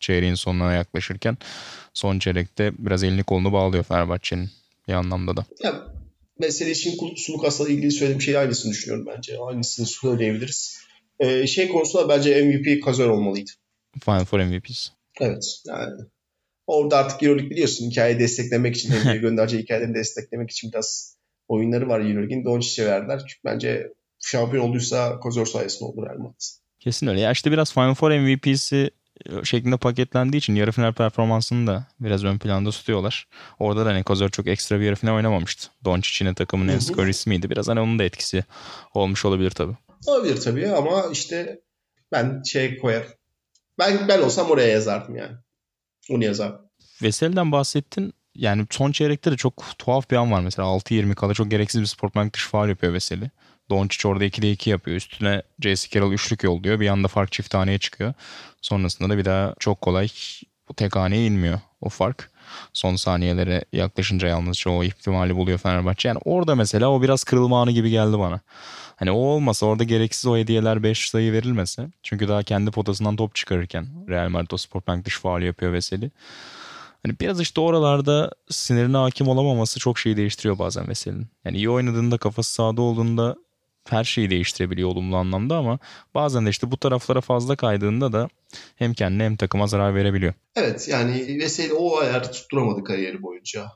çeyreğin sonuna yaklaşırken son çeyrekte biraz elini kolunu bağlıyor Fenerbahçe'nin bir anlamda da.
Ya, mesele için Sulukas'la ilgili söylediğim şey aynısını düşünüyorum bence. Aynısını söyleyebiliriz. Ee, şey konusunda bence MVP Kazor olmalıydı.
Final Four MVP'si.
Evet. Yani orada artık Euroleague biliyorsun hikayeyi desteklemek için, NBA'ye göndereceği hikayelerini desteklemek için biraz oyunları var Euroleague'in. Doncic'e verdiler. Çünkü bence şampiyon olduysa Kozor sayesinde olur Real Madrid.
Kesin öyle. Ya işte biraz Final Four MVP'si şeklinde paketlendiği için yarı final performansını da biraz ön planda tutuyorlar. Orada da hani Kozor çok ekstra bir yarı final oynamamıştı. Doncic yine takımın en skor ismiydi. Biraz hani onun da etkisi olmuş olabilir tabii.
Olabilir tabii ama işte ben şey koyarım. Ben, ben olsam oraya yazardım yani. Onu yazardım.
Veseli'den bahsettin. Yani son çeyrekte de çok tuhaf bir an var mesela. 6-20 kala çok gereksiz bir sportmanlık dışı faal yapıyor Veseli. Doncic orada 2'de 2 yapıyor. Üstüne J.C. Carroll üçlük yolluyor. Bir anda fark çift haneye çıkıyor. Sonrasında da bir daha çok kolay bu tek haneye inmiyor o fark. Son saniyelere yaklaşınca yalnızca o ihtimali buluyor Fenerbahçe. Yani orada mesela o biraz kırılma anı gibi geldi bana. Hani o olmasa orada gereksiz o hediyeler 5 sayı verilmese. Çünkü daha kendi potasından top çıkarırken Real Madrid o sportbank dış faali yapıyor Veseli. Hani biraz işte oralarda sinirine hakim olamaması çok şeyi değiştiriyor bazen Veseli'nin. Yani iyi oynadığında kafası sağda olduğunda her şeyi değiştirebiliyor olumlu anlamda ama bazen de işte bu taraflara fazla kaydığında da hem kendine hem takıma zarar verebiliyor.
Evet yani Veseli o ayarı tutturamadı kariyeri boyunca.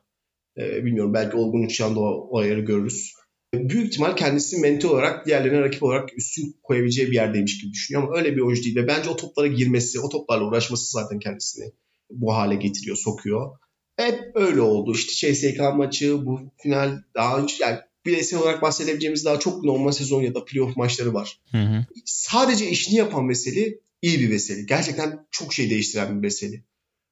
Ee, bilmiyorum belki olgun uçağında o, o ayarı görürüz. Büyük ihtimal kendisi mental olarak diğerlerine rakip olarak üstün koyabileceği bir yerdeymiş gibi düşünüyor ama öyle bir oyuncu değil. Ve bence o toplara girmesi, o toplarla uğraşması zaten kendisini bu hale getiriyor, sokuyor. Hep öyle oldu. İşte CSK maçı, bu final daha önce yani bireysel olarak bahsedebileceğimiz daha çok normal sezon ya da playoff maçları var.
Hı hı.
Sadece işini yapan mesele iyi bir Veseli. Gerçekten çok şey değiştiren bir Veseli.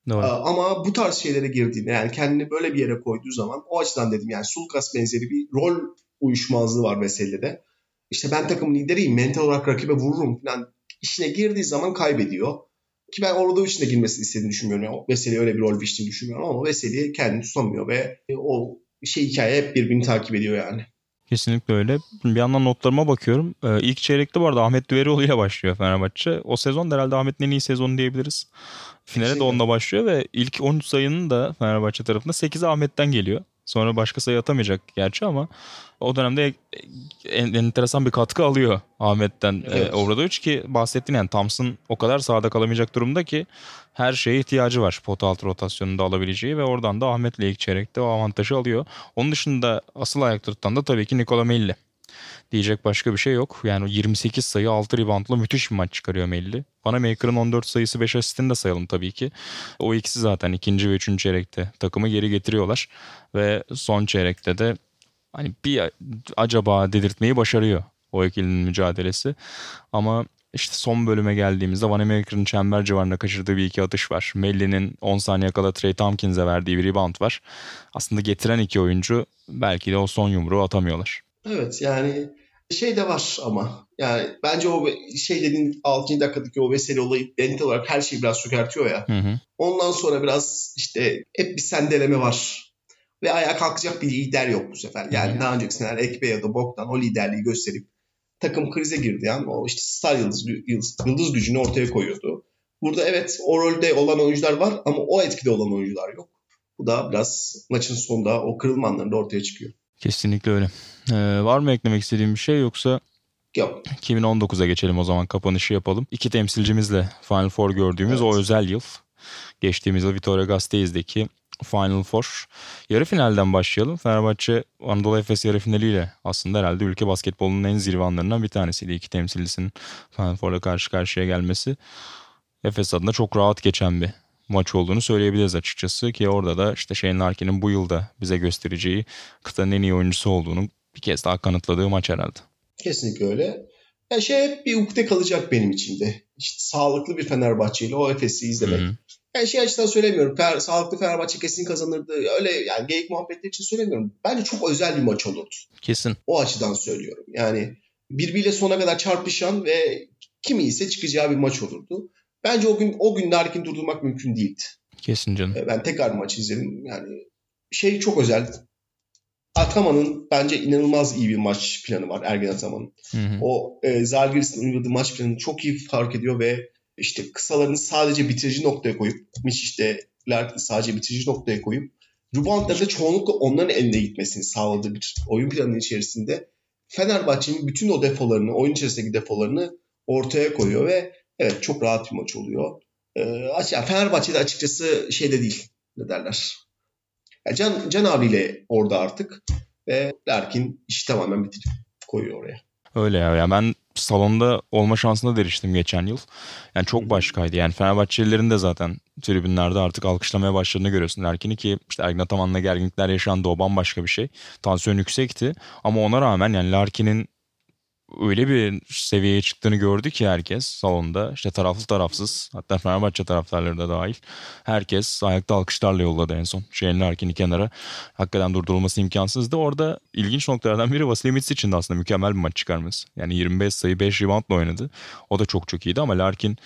Doğru.
Ama bu tarz şeylere girdiğinde yani kendini böyle bir yere koyduğu zaman o açıdan dedim yani Sulkas benzeri bir rol uyuşmazlığı var Veseli'de. İşte ben takım lideriyim mental olarak rakibe vururum falan işine girdiği zaman kaybediyor. Ki ben orada için de girmesini istediğini düşünmüyorum. Yani Veseli öyle bir rol biçtiğini düşünmüyorum ama Veseli kendini tutamıyor ve o şey hikaye hep birbirini takip ediyor yani.
Kesinlikle öyle. Bir yandan notlarıma bakıyorum. Ee, ilk çeyrekte bu arada Ahmet Düverioğlu ile başlıyor Fenerbahçe. O sezon da herhalde Ahmet'in en iyi sezonu diyebiliriz. Finale Kesinlikle. de onunla başlıyor ve ilk 13 sayının da Fenerbahçe tarafında 8'i Ahmet'ten geliyor. Sonra başka sayı atamayacak gerçi ama o dönemde en, enteresan bir katkı alıyor Ahmet'ten e, evet. e, Obradovic ki bahsettin yani Thompson o kadar sağda kalamayacak durumda ki her şeye ihtiyacı var pot altı rotasyonunda alabileceği ve oradan da Ahmet'le ilk çeyrekte o avantajı alıyor. Onun dışında asıl ayakta tutan da tabii ki Nikola Melli. Diyecek başka bir şey yok. Yani 28 sayı 6 reboundla müthiş bir maç çıkarıyor Melli. Bana Maker'ın 14 sayısı 5 asistini de sayalım tabii ki. O ikisi zaten ikinci ve üçüncü çeyrekte takımı geri getiriyorlar. Ve son çeyrekte de hani bir acaba dedirtmeyi başarıyor o ikilinin mücadelesi. Ama işte son bölüme geldiğimizde Van America'nın çember civarında kaçırdığı bir iki atış var. Melli'nin 10 saniye kala Trey Tompkins'e verdiği bir rebound var. Aslında getiren iki oyuncu belki de o son yumruğu atamıyorlar.
Evet yani şey de var ama yani bence o şey dediğin 6. dakikadaki o vesile olayı dental olarak her şeyi biraz sökertiyor ya.
Hı hı.
Ondan sonra biraz işte hep bir sendeleme var. Ve ayağa kalkacak bir lider yok bu sefer. Yani hı daha önceki seneler Ekbe ya da Boktan o liderliği gösterip takım krize girdi yani o işte star yıldız, yıldız, yıldız gücünü ortaya koyuyordu. Burada evet o rolde olan oyuncular var ama o etkide olan oyuncular yok. Bu da biraz maçın sonunda o kırılma anlarında ortaya çıkıyor.
Kesinlikle öyle. Ee, var mı eklemek istediğim bir şey yoksa
Yok.
2019'a geçelim o zaman kapanışı yapalım. İki temsilcimizle Final Four gördüğümüz evet. o özel yıl. Geçtiğimiz yıl Vitoria Gasteiz'deki Final Four. Yarı finalden başlayalım. Fenerbahçe Anadolu Efes yarı finaliyle aslında herhalde ülke basketbolunun en zirve anlarından bir tanesiydi. İki temsilcisinin Final Four'la karşı karşıya gelmesi. Efes adına çok rahat geçen bir maç olduğunu söyleyebiliriz açıkçası ki orada da işte Shane Larkin'in bu yılda bize göstereceği kıtanın en iyi oyuncusu olduğunu bir kez daha kanıtladığı maç herhalde.
Kesinlikle öyle. Ya şey hep bir ukde kalacak benim içinde. İşte sağlıklı bir Fenerbahçe ile o Efes'i izlemek. Hı-hı. Yani şey açıdan söylemiyorum. Fer, sağlıklı Fenerbahçe kesin kazanırdı. Öyle yani geyik muhabbetleri için söylemiyorum. Bence çok özel bir maç olurdu.
Kesin.
O açıdan söylüyorum. Yani birbiriyle sona kadar çarpışan ve kimi ise çıkacağı bir maç olurdu. Bence o gün o gün Larkin durdurmak mümkün değildi.
Kesin canım.
Ee, ben tekrar maç izledim. Yani şey çok özel. Ataman'ın bence inanılmaz iyi bir maç planı var Ergen Ataman'ın. O e, Zalgiris'in uyguladığı maç planını çok iyi fark ediyor ve işte kısalarını sadece bitirici noktaya koyup Miş işte Larkin'i sadece bitirici noktaya koyup reboundları da çoğunlukla onların eline gitmesini sağladığı bir oyun planı içerisinde Fenerbahçe'nin bütün o defolarını, oyun içerisindeki defolarını ortaya koyuyor ve evet çok rahat bir maç oluyor. Ee, yani Fenerbahçe'de açıkçası şeyde değil ne derler. Yani Can, Can abiyle orada artık ve Larkin işi tamamen bitirip koyuyor oraya.
Öyle ya. Yani ben salonda olma şansına da eriştim geçen yıl. Yani çok başkaydı. Yani Fenerbahçelilerin de zaten tribünlerde artık alkışlamaya başladığını görüyorsun Erkin'i ki işte Ergin Ataman'la gerginlikler yaşandı o bambaşka bir şey. Tansiyon yüksekti ama ona rağmen yani Larkin'in öyle bir seviyeye çıktığını gördü ki herkes salonda. işte taraflı tarafsız hatta Fenerbahçe taraftarları da dahil. Herkes ayakta alkışlarla yolladı en son. Shane Larkin'i kenara. Hakikaten durdurulması imkansızdı. Orada ilginç noktalardan biri Vasilij Mitsic için de aslında mükemmel bir maç çıkarması. Yani 25 sayı 5 reboundla oynadı. O da çok çok iyiydi ama Larkin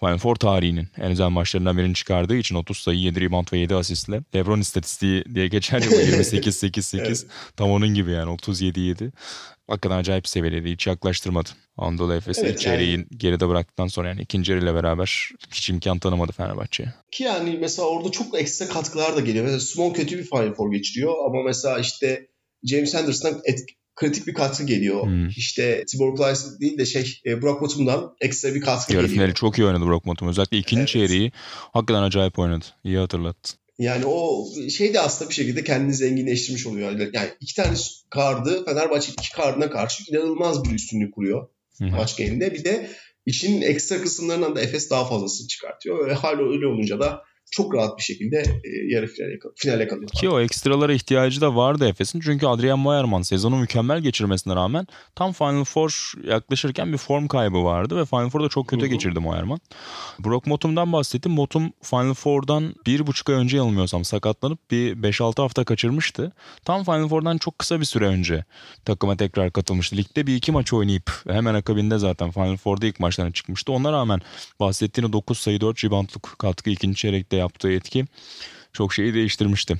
Final Four tarihinin en özel maçlarından birini çıkardığı için 30 sayı 7 rebound ve 7 asistle. Lebron istatistiği diye geçer ya bu 28-8-8 evet. tam onun gibi yani 37-7. Hakikaten acayip seviyede hiç yaklaştırmadı. Anadolu Efes'i evet, içeriği yani, geride bıraktıktan sonra yani ikinci yarıyla beraber hiç imkan tanımadı Fenerbahçe'ye.
Ki yani mesela orada çok ekstra katkılar da geliyor. Mesela Simon kötü bir Final Four geçiriyor ama mesela işte James Anderson'dan et, kritik bir katkı geliyor. Hmm. İşte Tibor Plyce değil de şey e, Brock Bottom'dan ekstra bir katkı Yarı geliyor.
çok iyi oynadı Brock Bottom. Özellikle ikinci evet. çeyreği hakikaten acayip oynadı. İyi hatırlattın.
Yani o şey de aslında bir şekilde kendini zenginleştirmiş oluyor. Yani iki tane kardı Fenerbahçe iki kardına karşı inanılmaz bir üstünlük kuruyor Hı-hı. maç game'de. Bir de işin ekstra kısımlarından da Efes daha fazlasını çıkartıyor. Ve hal öyle olunca da çok rahat bir şekilde e, yarı finale, finale kalıyor.
Ki o ekstralara ihtiyacı da vardı Efes'in. Çünkü Adrian Moerman sezonu mükemmel geçirmesine rağmen tam Final Four yaklaşırken bir form kaybı vardı ve Final Four'da çok kötü geçirdi Moerman. Brock Motum'dan bahsettim. Motum Final Four'dan bir buçuk ay önce yanılmıyorsam sakatlanıp bir 5-6 hafta kaçırmıştı. Tam Final Four'dan çok kısa bir süre önce takıma tekrar katılmıştı. Ligde bir iki maç oynayıp hemen akabinde zaten Final Four'da ilk maçlarına çıkmıştı. Ona rağmen bahsettiğin 9 sayı 4 reboundluk katkı ikinci çeyrekte yaptığı etki çok şeyi değiştirmişti.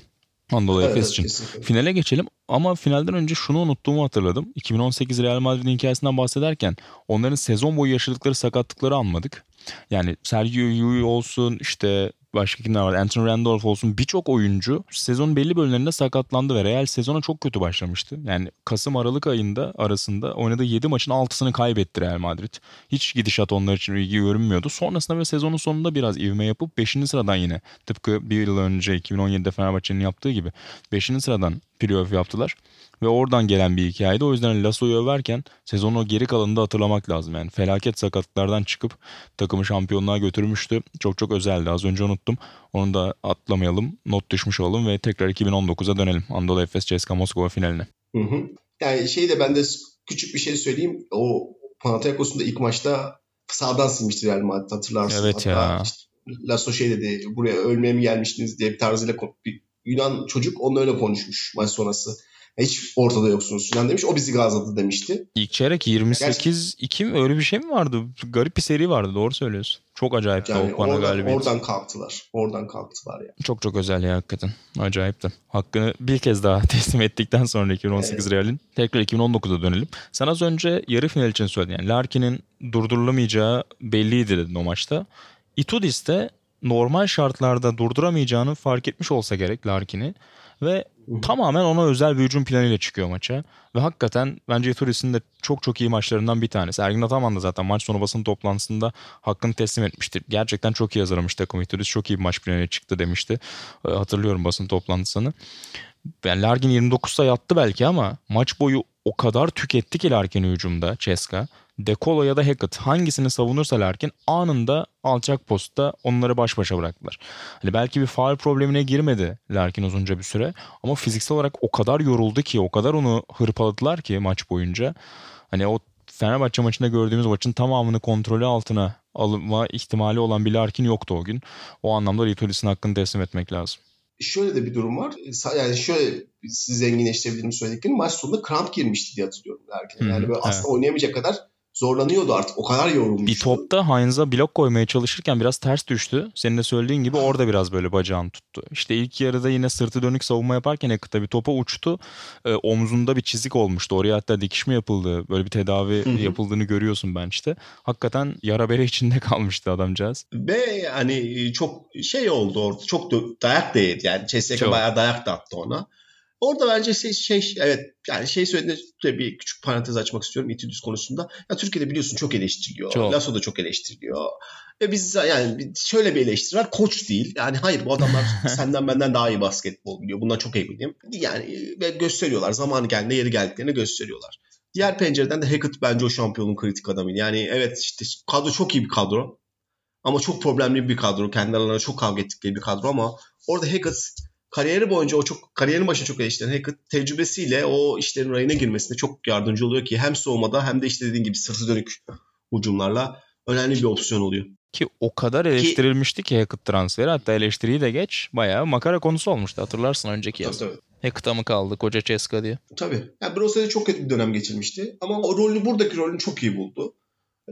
Anadolu evet, Efes için. Kesinlikle. Finale geçelim ama finalden önce şunu unuttuğumu hatırladım. 2018 Real Madrid'in hikayesinden bahsederken onların sezon boyu yaşadıkları sakatlıkları anmadık. Yani Sergio Llull olsun işte başka kimler var? Anthony Randolph olsun birçok oyuncu sezonun belli bölümlerinde sakatlandı ve Real sezona çok kötü başlamıştı. Yani Kasım Aralık ayında arasında oynadığı 7 maçın 6'sını kaybetti Real Madrid. Hiç gidişat onlar için ilgi görünmüyordu. Sonrasında ve sezonun sonunda biraz ivme yapıp 5. sıradan yine tıpkı bir yıl önce 2017'de Fenerbahçe'nin yaptığı gibi 5. sıradan playoff yaptılar. Ve oradan gelen bir hikayeydi. O yüzden Lasso'yu överken sezonu geri kalanında hatırlamak lazım. Yani felaket sakatlıklardan çıkıp takımı şampiyonluğa götürmüştü. Çok çok özeldi. Az önce unuttum. Onu da atlamayalım. Not düşmüş olalım ve tekrar 2019'a dönelim. Anadolu Efes CSKA Moskova finaline.
Hı hı. Yani şey de ben de küçük bir şey söyleyeyim. O Panathinaikos'un da ilk maçta sağdan silmişti Real Madrid hatırlarsın.
Evet Hatta ya.
Işte Lasso şey dedi buraya ölmeye mi gelmiştiniz diye bir tarzıyla bir Yunan çocuk onunla öyle konuşmuş maç sonrası. Hiç ortada yoksunuz falan demiş. O bizi gazladı demişti.
İlk çeyrek 28-2 mi öyle bir şey mi vardı? Garip bir seri vardı doğru söylüyorsun. Çok acayip yani
bana oradan, galibiyet. Oradan kalktılar. Oradan kalktılar yani.
Çok çok özel ya hakikaten. Acayipti. Hakkını bir kez daha teslim ettikten sonra 2018 evet. Real'in. Tekrar 2019'a dönelim. Sen az önce yarı final için söyledin. Yani Larkin'in durdurulamayacağı belliydi dedin o maçta. Itudis de normal şartlarda durduramayacağını fark etmiş olsa gerek Larkin'i ve tamamen ona özel bir hücum planıyla çıkıyor maça. Ve hakikaten bence Turis'in de çok çok iyi maçlarından bir tanesi. Ergin Ataman da zaten maç sonu basın toplantısında hakkını teslim etmişti. Gerçekten çok iyi hazırlamış takım. Turis çok iyi bir maç planıyla çıktı demişti. Ee, hatırlıyorum basın toplantısını. Yani Larkin 29 sayı attı belki ama maç boyu o kadar tüketti ki Larkin hücumda Ceska. Dekolo ya da Hackett hangisini savunursa Larkin anında alçak postta onları baş başa bıraktılar. Hani belki bir faal problemine girmedi Larkin uzunca bir süre ama fiziksel olarak o kadar yoruldu ki o kadar onu hırpaladılar ki maç boyunca. Hani o Fenerbahçe maçında gördüğümüz maçın tamamını kontrolü altına alma ihtimali olan bir Larkin yoktu o gün. O anlamda Litolis'in hakkını teslim etmek lazım
şöyle de bir durum var. Yani şöyle siz zenginleştirebilirim söylediklerim. Maç sonunda kramp girmişti diye hatırlıyorum derken. Yani böyle evet. aslında oynayamayacak kadar zorlanıyordu artık. O kadar yorulmuştu.
Bir topta Heinz'a blok koymaya çalışırken biraz ters düştü. Senin de söylediğin gibi orada biraz böyle bacağını tuttu. İşte ilk yarıda yine sırtı dönük savunma yaparken Ekıt'a bir topa uçtu. E, omzunda bir çizik olmuştu. Oraya hatta dikiş mi yapıldı? Böyle bir tedavi yapıldığını görüyorsun ben işte. Hakikaten yara bere içinde kalmıştı adamcağız.
Ve yani çok şey oldu orada. Çok dayak da yedi. Yani CSK bayağı dayak da attı ona. Orada bence şey, şey evet yani şey söylediğinde bir küçük parantez açmak istiyorum İtudüs konusunda. Ya Türkiye'de biliyorsun çok eleştiriliyor. Çok. Lasso da çok eleştiriliyor. Ve biz yani şöyle bir eleştiri var. Koç değil. Yani hayır bu adamlar senden benden daha iyi basketbol biliyor. Bundan çok eminim. Yani ve gösteriyorlar. Zamanı geldiğinde yeri geldiklerini gösteriyorlar. Diğer pencereden de Hackett bence o şampiyonun kritik adamı. Yani evet işte kadro çok iyi bir kadro. Ama çok problemli bir kadro. Kendi aralarında çok kavga ettikleri bir kadro ama orada Hackett kariyeri boyunca o çok kariyerin başında çok eleştiren Hackett tecrübesiyle o işlerin rayına girmesine çok yardımcı oluyor ki hem soğumada hem de işte dediğin gibi sırtı dönük hücumlarla önemli bir opsiyon oluyor.
Ki o kadar eleştirilmişti ki, ki Hackett transferi hatta eleştiriyi de geç bayağı makara konusu olmuştu hatırlarsın önceki yaz. Tabii, tabii. Hackett'a mı kaldı koca Ceska diye.
Tabii. Yani Brosa'da çok kötü bir dönem geçirmişti ama o rolünü buradaki rolünü çok iyi buldu.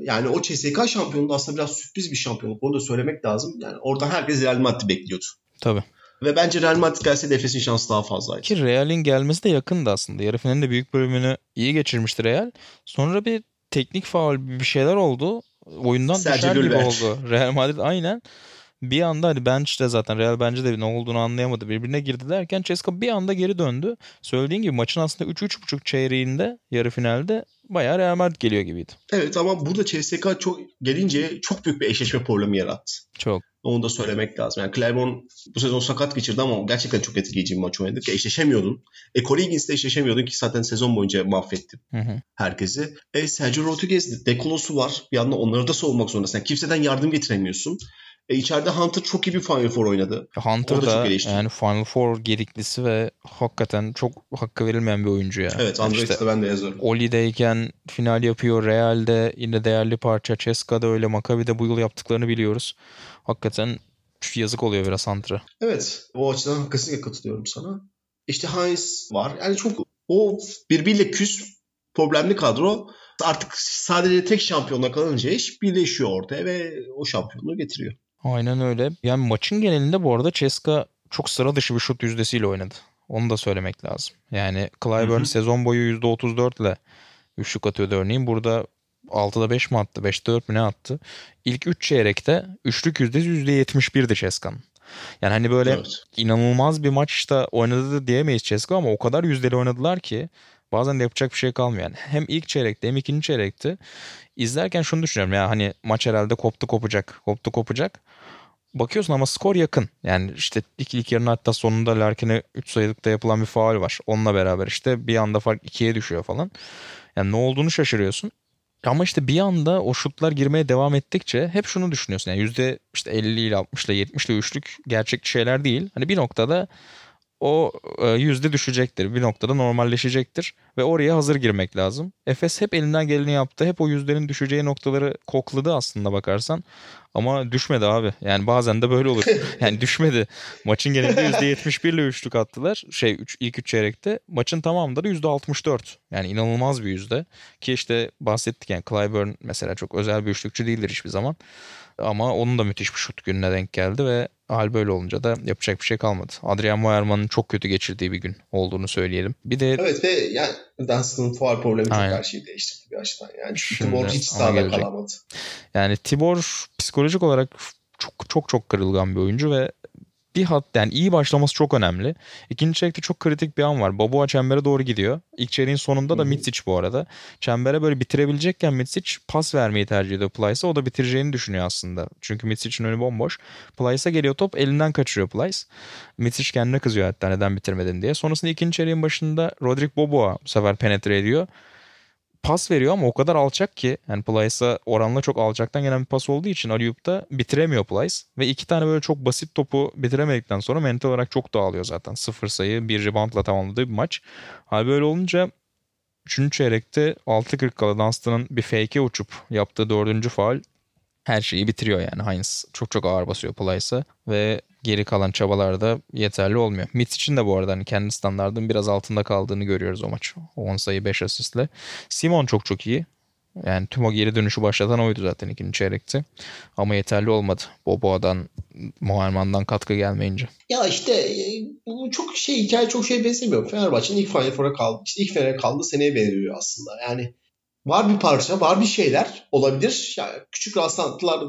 Yani o CSK şampiyonluğu aslında biraz sürpriz bir şampiyonluk. Onu da söylemek lazım. Yani orada herkes Real Madrid bekliyordu.
Tabii.
Ve bence Real Madrid gelse Efes'in şansı daha fazlaydı.
Ki Real'in gelmesi de yakındı aslında. Yarı finalin de büyük bölümünü iyi geçirmişti Real. Sonra bir teknik faul bir şeyler oldu. Oyundan Sergio düşer gibi oldu. Real Madrid aynen. Bir anda hani bench'te zaten Real bence de ne olduğunu anlayamadı. Birbirine girdi derken Ceska bir anda geri döndü. Söylediğin gibi maçın aslında 3-3.5 çeyreğinde yarı finalde bayağı Real Madrid geliyor gibiydi.
Evet ama burada CSK çok gelince çok büyük bir eşleşme problemi yarattı.
Çok.
Onu da söylemek lazım. Yani Clermont bu sezon sakat geçirdi ama gerçekten çok etkileyici bir maç oynadık. Ya eşleşemiyordun. E Corey Higgins'le eşleşemiyordun ki zaten sezon boyunca mahvetti hı hı. herkesi. E Sergio Rodriguez, Dekolos'u var. Bir yandan onları da savunmak zorundasın. Yani kimseden yardım getiremiyorsun. E, içeride Hunter çok iyi bir Final Four oynadı.
Hunter da, yani Final Four geriklisi ve hakikaten çok hakkı verilmeyen bir oyuncu ya.
Evet Android'de işte, ben de yazıyorum.
Oli'deyken final yapıyor. Real'de yine değerli parça. Ceska'da öyle. Maccabi'de bu yıl yaptıklarını biliyoruz. Hakikaten yazık oluyor biraz Hunter'a.
Evet. O açıdan kesinlikle katılıyorum sana. İşte Heinz var. Yani çok o birbiriyle küs problemli kadro artık sadece tek şampiyonla kalınca iş birleşiyor ortaya ve o şampiyonluğu getiriyor.
Aynen öyle. Yani maçın genelinde bu arada Ceska çok sıra dışı bir şut yüzdesiyle oynadı. Onu da söylemek lazım. Yani Clyburn sezon boyu %34 ile üçlük atıyordu örneğin. Burada 6'da 5 mi attı? 5'te 4 mü ne attı? İlk 3 çeyrekte üçlük yüzdesi %71'di Ceska'nın. Yani hani böyle evet. inanılmaz bir maçta oynadı diyemeyiz Ceska ama o kadar yüzdeli oynadılar ki bazen de yapacak bir şey kalmıyor. Yani hem ilk çeyrekte hem ikinci çeyrekte izlerken şunu düşünüyorum ya hani maç herhalde koptu kopacak. Koptu kopacak. Bakıyorsun ama skor yakın. Yani işte iki ilk yarının hatta sonunda Larkin'e 3 sayılıkta yapılan bir faal var. Onunla beraber işte bir anda fark 2'ye düşüyor falan. Yani ne olduğunu şaşırıyorsun. Ama işte bir anda o şutlar girmeye devam ettikçe hep şunu düşünüyorsun. Yani yüzde işte 50 ile 60 ile 70 ile üçlük gerçek şeyler değil. Hani bir noktada o e, yüzde düşecektir. Bir noktada normalleşecektir ve oraya hazır girmek lazım. Efes hep elinden geleni yaptı. Hep o yüzlerin düşeceği noktaları kokladı aslında bakarsan. Ama düşmedi abi. Yani bazen de böyle olur. Yani düşmedi. Maçın genelinde %71 ile üçlük attılar. Şey üç, ilk üç çeyrekte. Maçın tamamında da %64. Yani inanılmaz bir yüzde. Ki işte bahsettik yani Clyburn mesela çok özel bir üçlükçü değildir hiçbir zaman. Ama onun da müthiş bir şut gününe denk geldi ve hal böyle olunca da yapacak bir şey kalmadı. Adrian Moerman'ın çok kötü geçirdiği bir gün olduğunu söyleyelim. Bir de
Evet ve yani Dunstan'ın faal problemi çok her şeyi değiştirdi bir açıdan. Yani Şimdi, Tibor hiç sahada kalamadı.
Yani Tibor psikolojik olarak çok çok çok kırılgan bir oyuncu ve bir hat yani iyi başlaması çok önemli. İkinci çeyrekte çok kritik bir an var. Babua çembere doğru gidiyor. İlk çeyreğin sonunda da Mitsic bu arada. Çembere böyle bitirebilecekken Mitsic pas vermeyi tercih ediyor Plyce'a. O da bitireceğini düşünüyor aslında. Çünkü Mitsic'in önü bomboş. Plyce'a geliyor top elinden kaçırıyor Plyce. Mitsic kendine kızıyor hatta neden bitirmedin diye. Sonrasında ikinci çeyreğin başında Rodrik Boboa bu sefer penetre ediyor pas veriyor ama o kadar alçak ki yani Plyce'a oranla çok alçaktan gelen bir pas olduğu için Aliyup'ta bitiremiyor Plyce. Ve iki tane böyle çok basit topu bitiremedikten sonra mental olarak çok dağılıyor zaten. Sıfır sayı bir reboundla tamamladığı bir maç. Hal böyle olunca 3. çeyrekte 6.40 kala Dunstan'ın bir fake'e uçup yaptığı dördüncü faal her şeyi bitiriyor yani. Heinz çok çok ağır basıyor Plyce'a ve geri kalan çabalarda yeterli olmuyor. Mitch için de bu arada hani kendi standartının biraz altında kaldığını görüyoruz o maç. 10 sayı 5 asistle. Simon çok çok iyi. Yani tüm o geri dönüşü başlatan oydu zaten ikinci çeyrekte. Ama yeterli olmadı. Boboa'dan, Muharman'dan katkı gelmeyince.
Ya işte e, bu çok şey hikaye çok şey benzemiyor. Fenerbahçe'nin ilk Final Four'a kaldı. İşte ilk Fener'e kaldı seneye benziyor aslında. Yani var bir parça, var bir şeyler olabilir. Yani küçük rastlantılar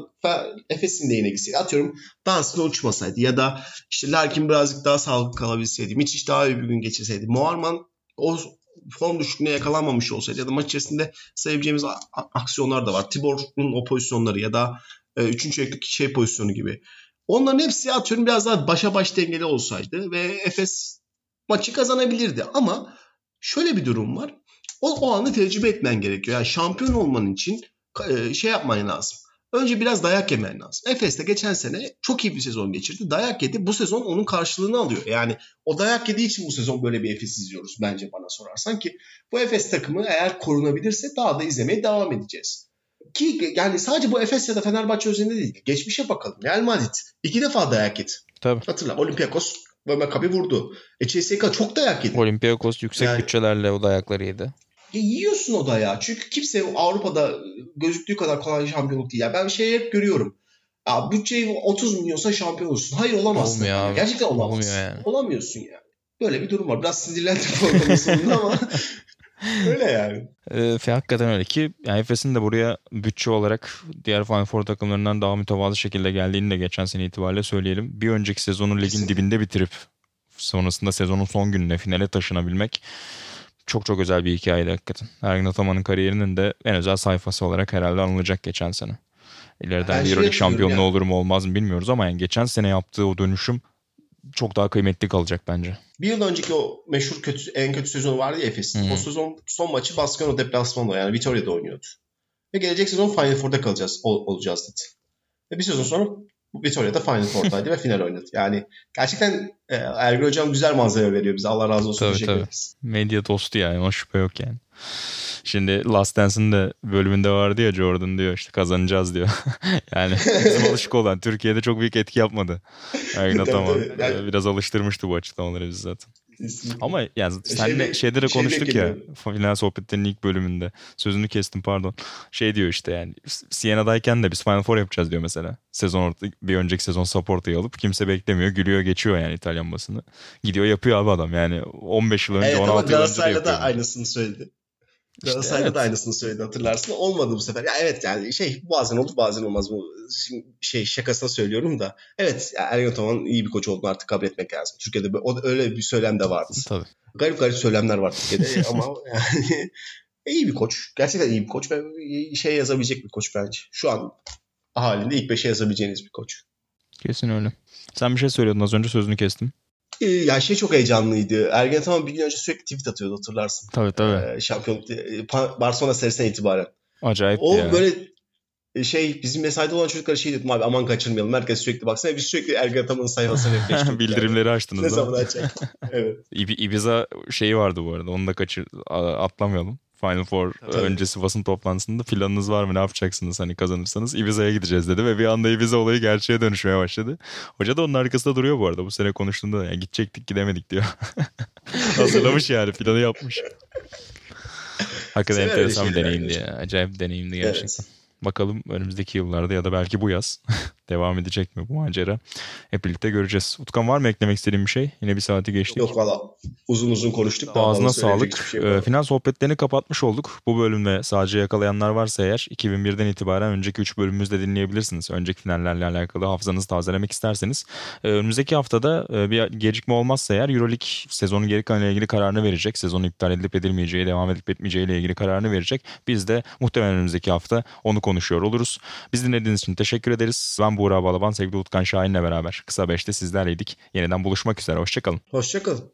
Efes'in de yine. Atıyorum Dunstan uçmasaydı ya da işte Larkin birazcık daha sağlıklı kalabilseydi. Mitch daha iyi bir gün geçirseydi. Muharman o form düşüklüğüne yakalanmamış olsaydı ya da maç içerisinde sayabileceğimiz aksiyonlar da var. Tibor'un o pozisyonları ya da e, üçüncü şey pozisyonu gibi. Onların hepsi atıyorum biraz daha başa baş dengeli olsaydı ve Efes maçı kazanabilirdi. Ama şöyle bir durum var. O, o anı tecrübe etmen gerekiyor. Yani şampiyon olman için e, şey yapman lazım. Önce biraz dayak yemen lazım. Efes de geçen sene çok iyi bir sezon geçirdi. Dayak yedi. Bu sezon onun karşılığını alıyor. Yani o dayak yediği için bu sezon böyle bir Efes izliyoruz bence bana sorarsan ki bu Efes takımı eğer korunabilirse daha da izlemeye devam edeceğiz. Ki yani sadece bu Efes ya da Fenerbahçe özelinde değil. Geçmişe bakalım. Real Madrid iki defa dayak yedi.
Tabii.
Hatırla Olympiakos ve Maccabi vurdu. E CSK çok dayak yedi.
Olympiakos yüksek yani, bütçelerle o dayakları yedi.
Ya yiyorsun o da ya. Çünkü kimse Avrupa'da gözüktüğü kadar kolay şampiyonluk değil. Ya ben şey hep görüyorum. Ya bütçeyi 30 milyonsa şampiyon olursun. Hayır olamazsın.
Olmuyor abi.
Gerçekten olamazsın. Olmuyor yani. Olamıyorsun yani. Böyle bir durum var. Biraz sinirlendim programın sonunda ama öyle yani.
E, hakikaten öyle ki yani Efes'in de buraya bütçe olarak diğer Final Four takımlarından daha mütevazı şekilde geldiğini de geçen sene itibariyle söyleyelim. Bir önceki sezonu ligin Kesinlikle. dibinde bitirip sonrasında sezonun son gününe finale taşınabilmek çok çok özel bir hikayeydi hakikaten. Ergin Ataman'ın kariyerinin de en özel sayfası olarak herhalde anılacak geçen sene. İleriden bir Euroleague şampiyonluğu yani. olur mu olmaz mı bilmiyoruz ama yani geçen sene yaptığı o dönüşüm çok daha kıymetli kalacak bence.
Bir yıl önceki o meşhur kötü en kötü sezonu vardı ya Efes'in. O sezon son maçı Baskano deplasmanında yani Vitoria'da oynuyordu. Ve gelecek sezon Final Four'da kalacağız ol, olacağız dedi. Ve bir sezon sonra Vitoria'da Final Four'daydı ve final oynadı. Yani gerçekten e, Ergün Hocam güzel manzara veriyor bize. Allah razı olsun.
Tabii, tabii.
ederiz.
Medya dostu yani o şüphe yok yani. Şimdi Last Dance'in de bölümünde vardı ya Jordan diyor işte kazanacağız diyor. yani bizim alışık olan Türkiye'de çok büyük etki yapmadı. Ergin Ataman.
Yani-
biraz alıştırmıştı bu açıklamaları biz zaten.
Kesinlikle.
Ama yani senle
Şeyde-
şeyde de
şeyde
konuştuk ya final sohbetlerinin ilk bölümünde. Sözünü kestim pardon. Şey diyor işte yani Siena'dayken de biz Final Four yapacağız diyor mesela. Sezon orta, bir önceki sezon support'ı alıp kimse beklemiyor. Gülüyor geçiyor yani İtalyan basını. Gidiyor yapıyor abi adam yani 15 yıl önce
Evet ama
16 yıl önce de
Galatasaray'da da
yapıyor.
aynısını söyledi. Galatasaray'da
evet.
da aynısını söyledi hatırlarsın. Olmadı bu sefer. Ya evet yani şey bazen olur bazen olmaz. Bu şimdi şey şakasına söylüyorum da. Evet Ergen Ataman iyi bir koç olduğunu artık kabul etmek lazım. Türkiye'de o, öyle bir söylem de vardı.
Tabii.
Garip garip söylemler var Türkiye'de ama yani iyi bir koç. Gerçekten iyi bir koç ve şey yazabilecek bir koç bence. Şu an halinde ilk beşe yazabileceğiniz bir koç.
Kesin öyle. Sen bir şey söylüyordun az önce sözünü kestim.
Ee, ya şey çok heyecanlıydı. Ergen Ataman bir gün önce sürekli tweet atıyordu hatırlarsın.
Tabii tabii.
Ee, şampiyonluk e, Pa- Barcelona serisinden itibaren.
Acayip
O
ya.
böyle e, şey bizim mesaide olan çocuklara şey dedim abi aman kaçırmayalım. Herkes sürekli baksana biz sürekli Ergen Ataman'ın sayfasını refreshledik.
Bildirimleri
yani.
açtınız.
Ne zaman açacak? evet.
İbi- Ibiza şeyi vardı bu arada. Onu da kaçır atlamayalım. Final Four
Tabii.
öncesi basın toplantısında planınız var mı ne yapacaksınız hani kazanırsanız Ibiza'ya gideceğiz dedi ve bir anda Ibiza olayı gerçeğe dönüşmeye başladı. Hoca da onun arkasında duruyor bu arada bu sene konuştuğunda da yani gidecektik gidemedik diyor. Hazırlamış yani planı yapmış. Hakikaten
Sever
enteresan bir deneyimdi ya. Acayip deneyimdi gerçekten.
Evet.
Bakalım önümüzdeki yıllarda ya da belki bu yaz devam edecek mi bu macera? Hep birlikte göreceğiz. Utkan var mı eklemek istediğin bir şey? Yine bir saati geçtik.
Yok valla uzun uzun konuştuk. Daha
Ağzına sağlık.
şey.
Ee, final sohbetlerini kapatmış olduk. Bu bölümde sadece yakalayanlar varsa eğer 2001'den itibaren önceki 3 bölümümüzde dinleyebilirsiniz. Önceki finallerle alakalı hafızanızı tazelemek isterseniz. Ee, önümüzdeki haftada e, bir gecikme olmazsa eğer Euroleague sezonun geri kalanıyla ilgili kararını verecek. Sezonu iptal edilip edilmeyeceği, devam edip etmeyeceği ile ilgili kararını verecek. Biz de muhtemelen önümüzdeki hafta onu konuşuyor oluruz. Biz dinlediğiniz için teşekkür ederiz. Ben Buğra Balaban, sevgili Utkan Şahin'le beraber kısa 5'te sizlerleydik. Yeniden buluşmak üzere. Hoşçakalın.
Hoşçakalın.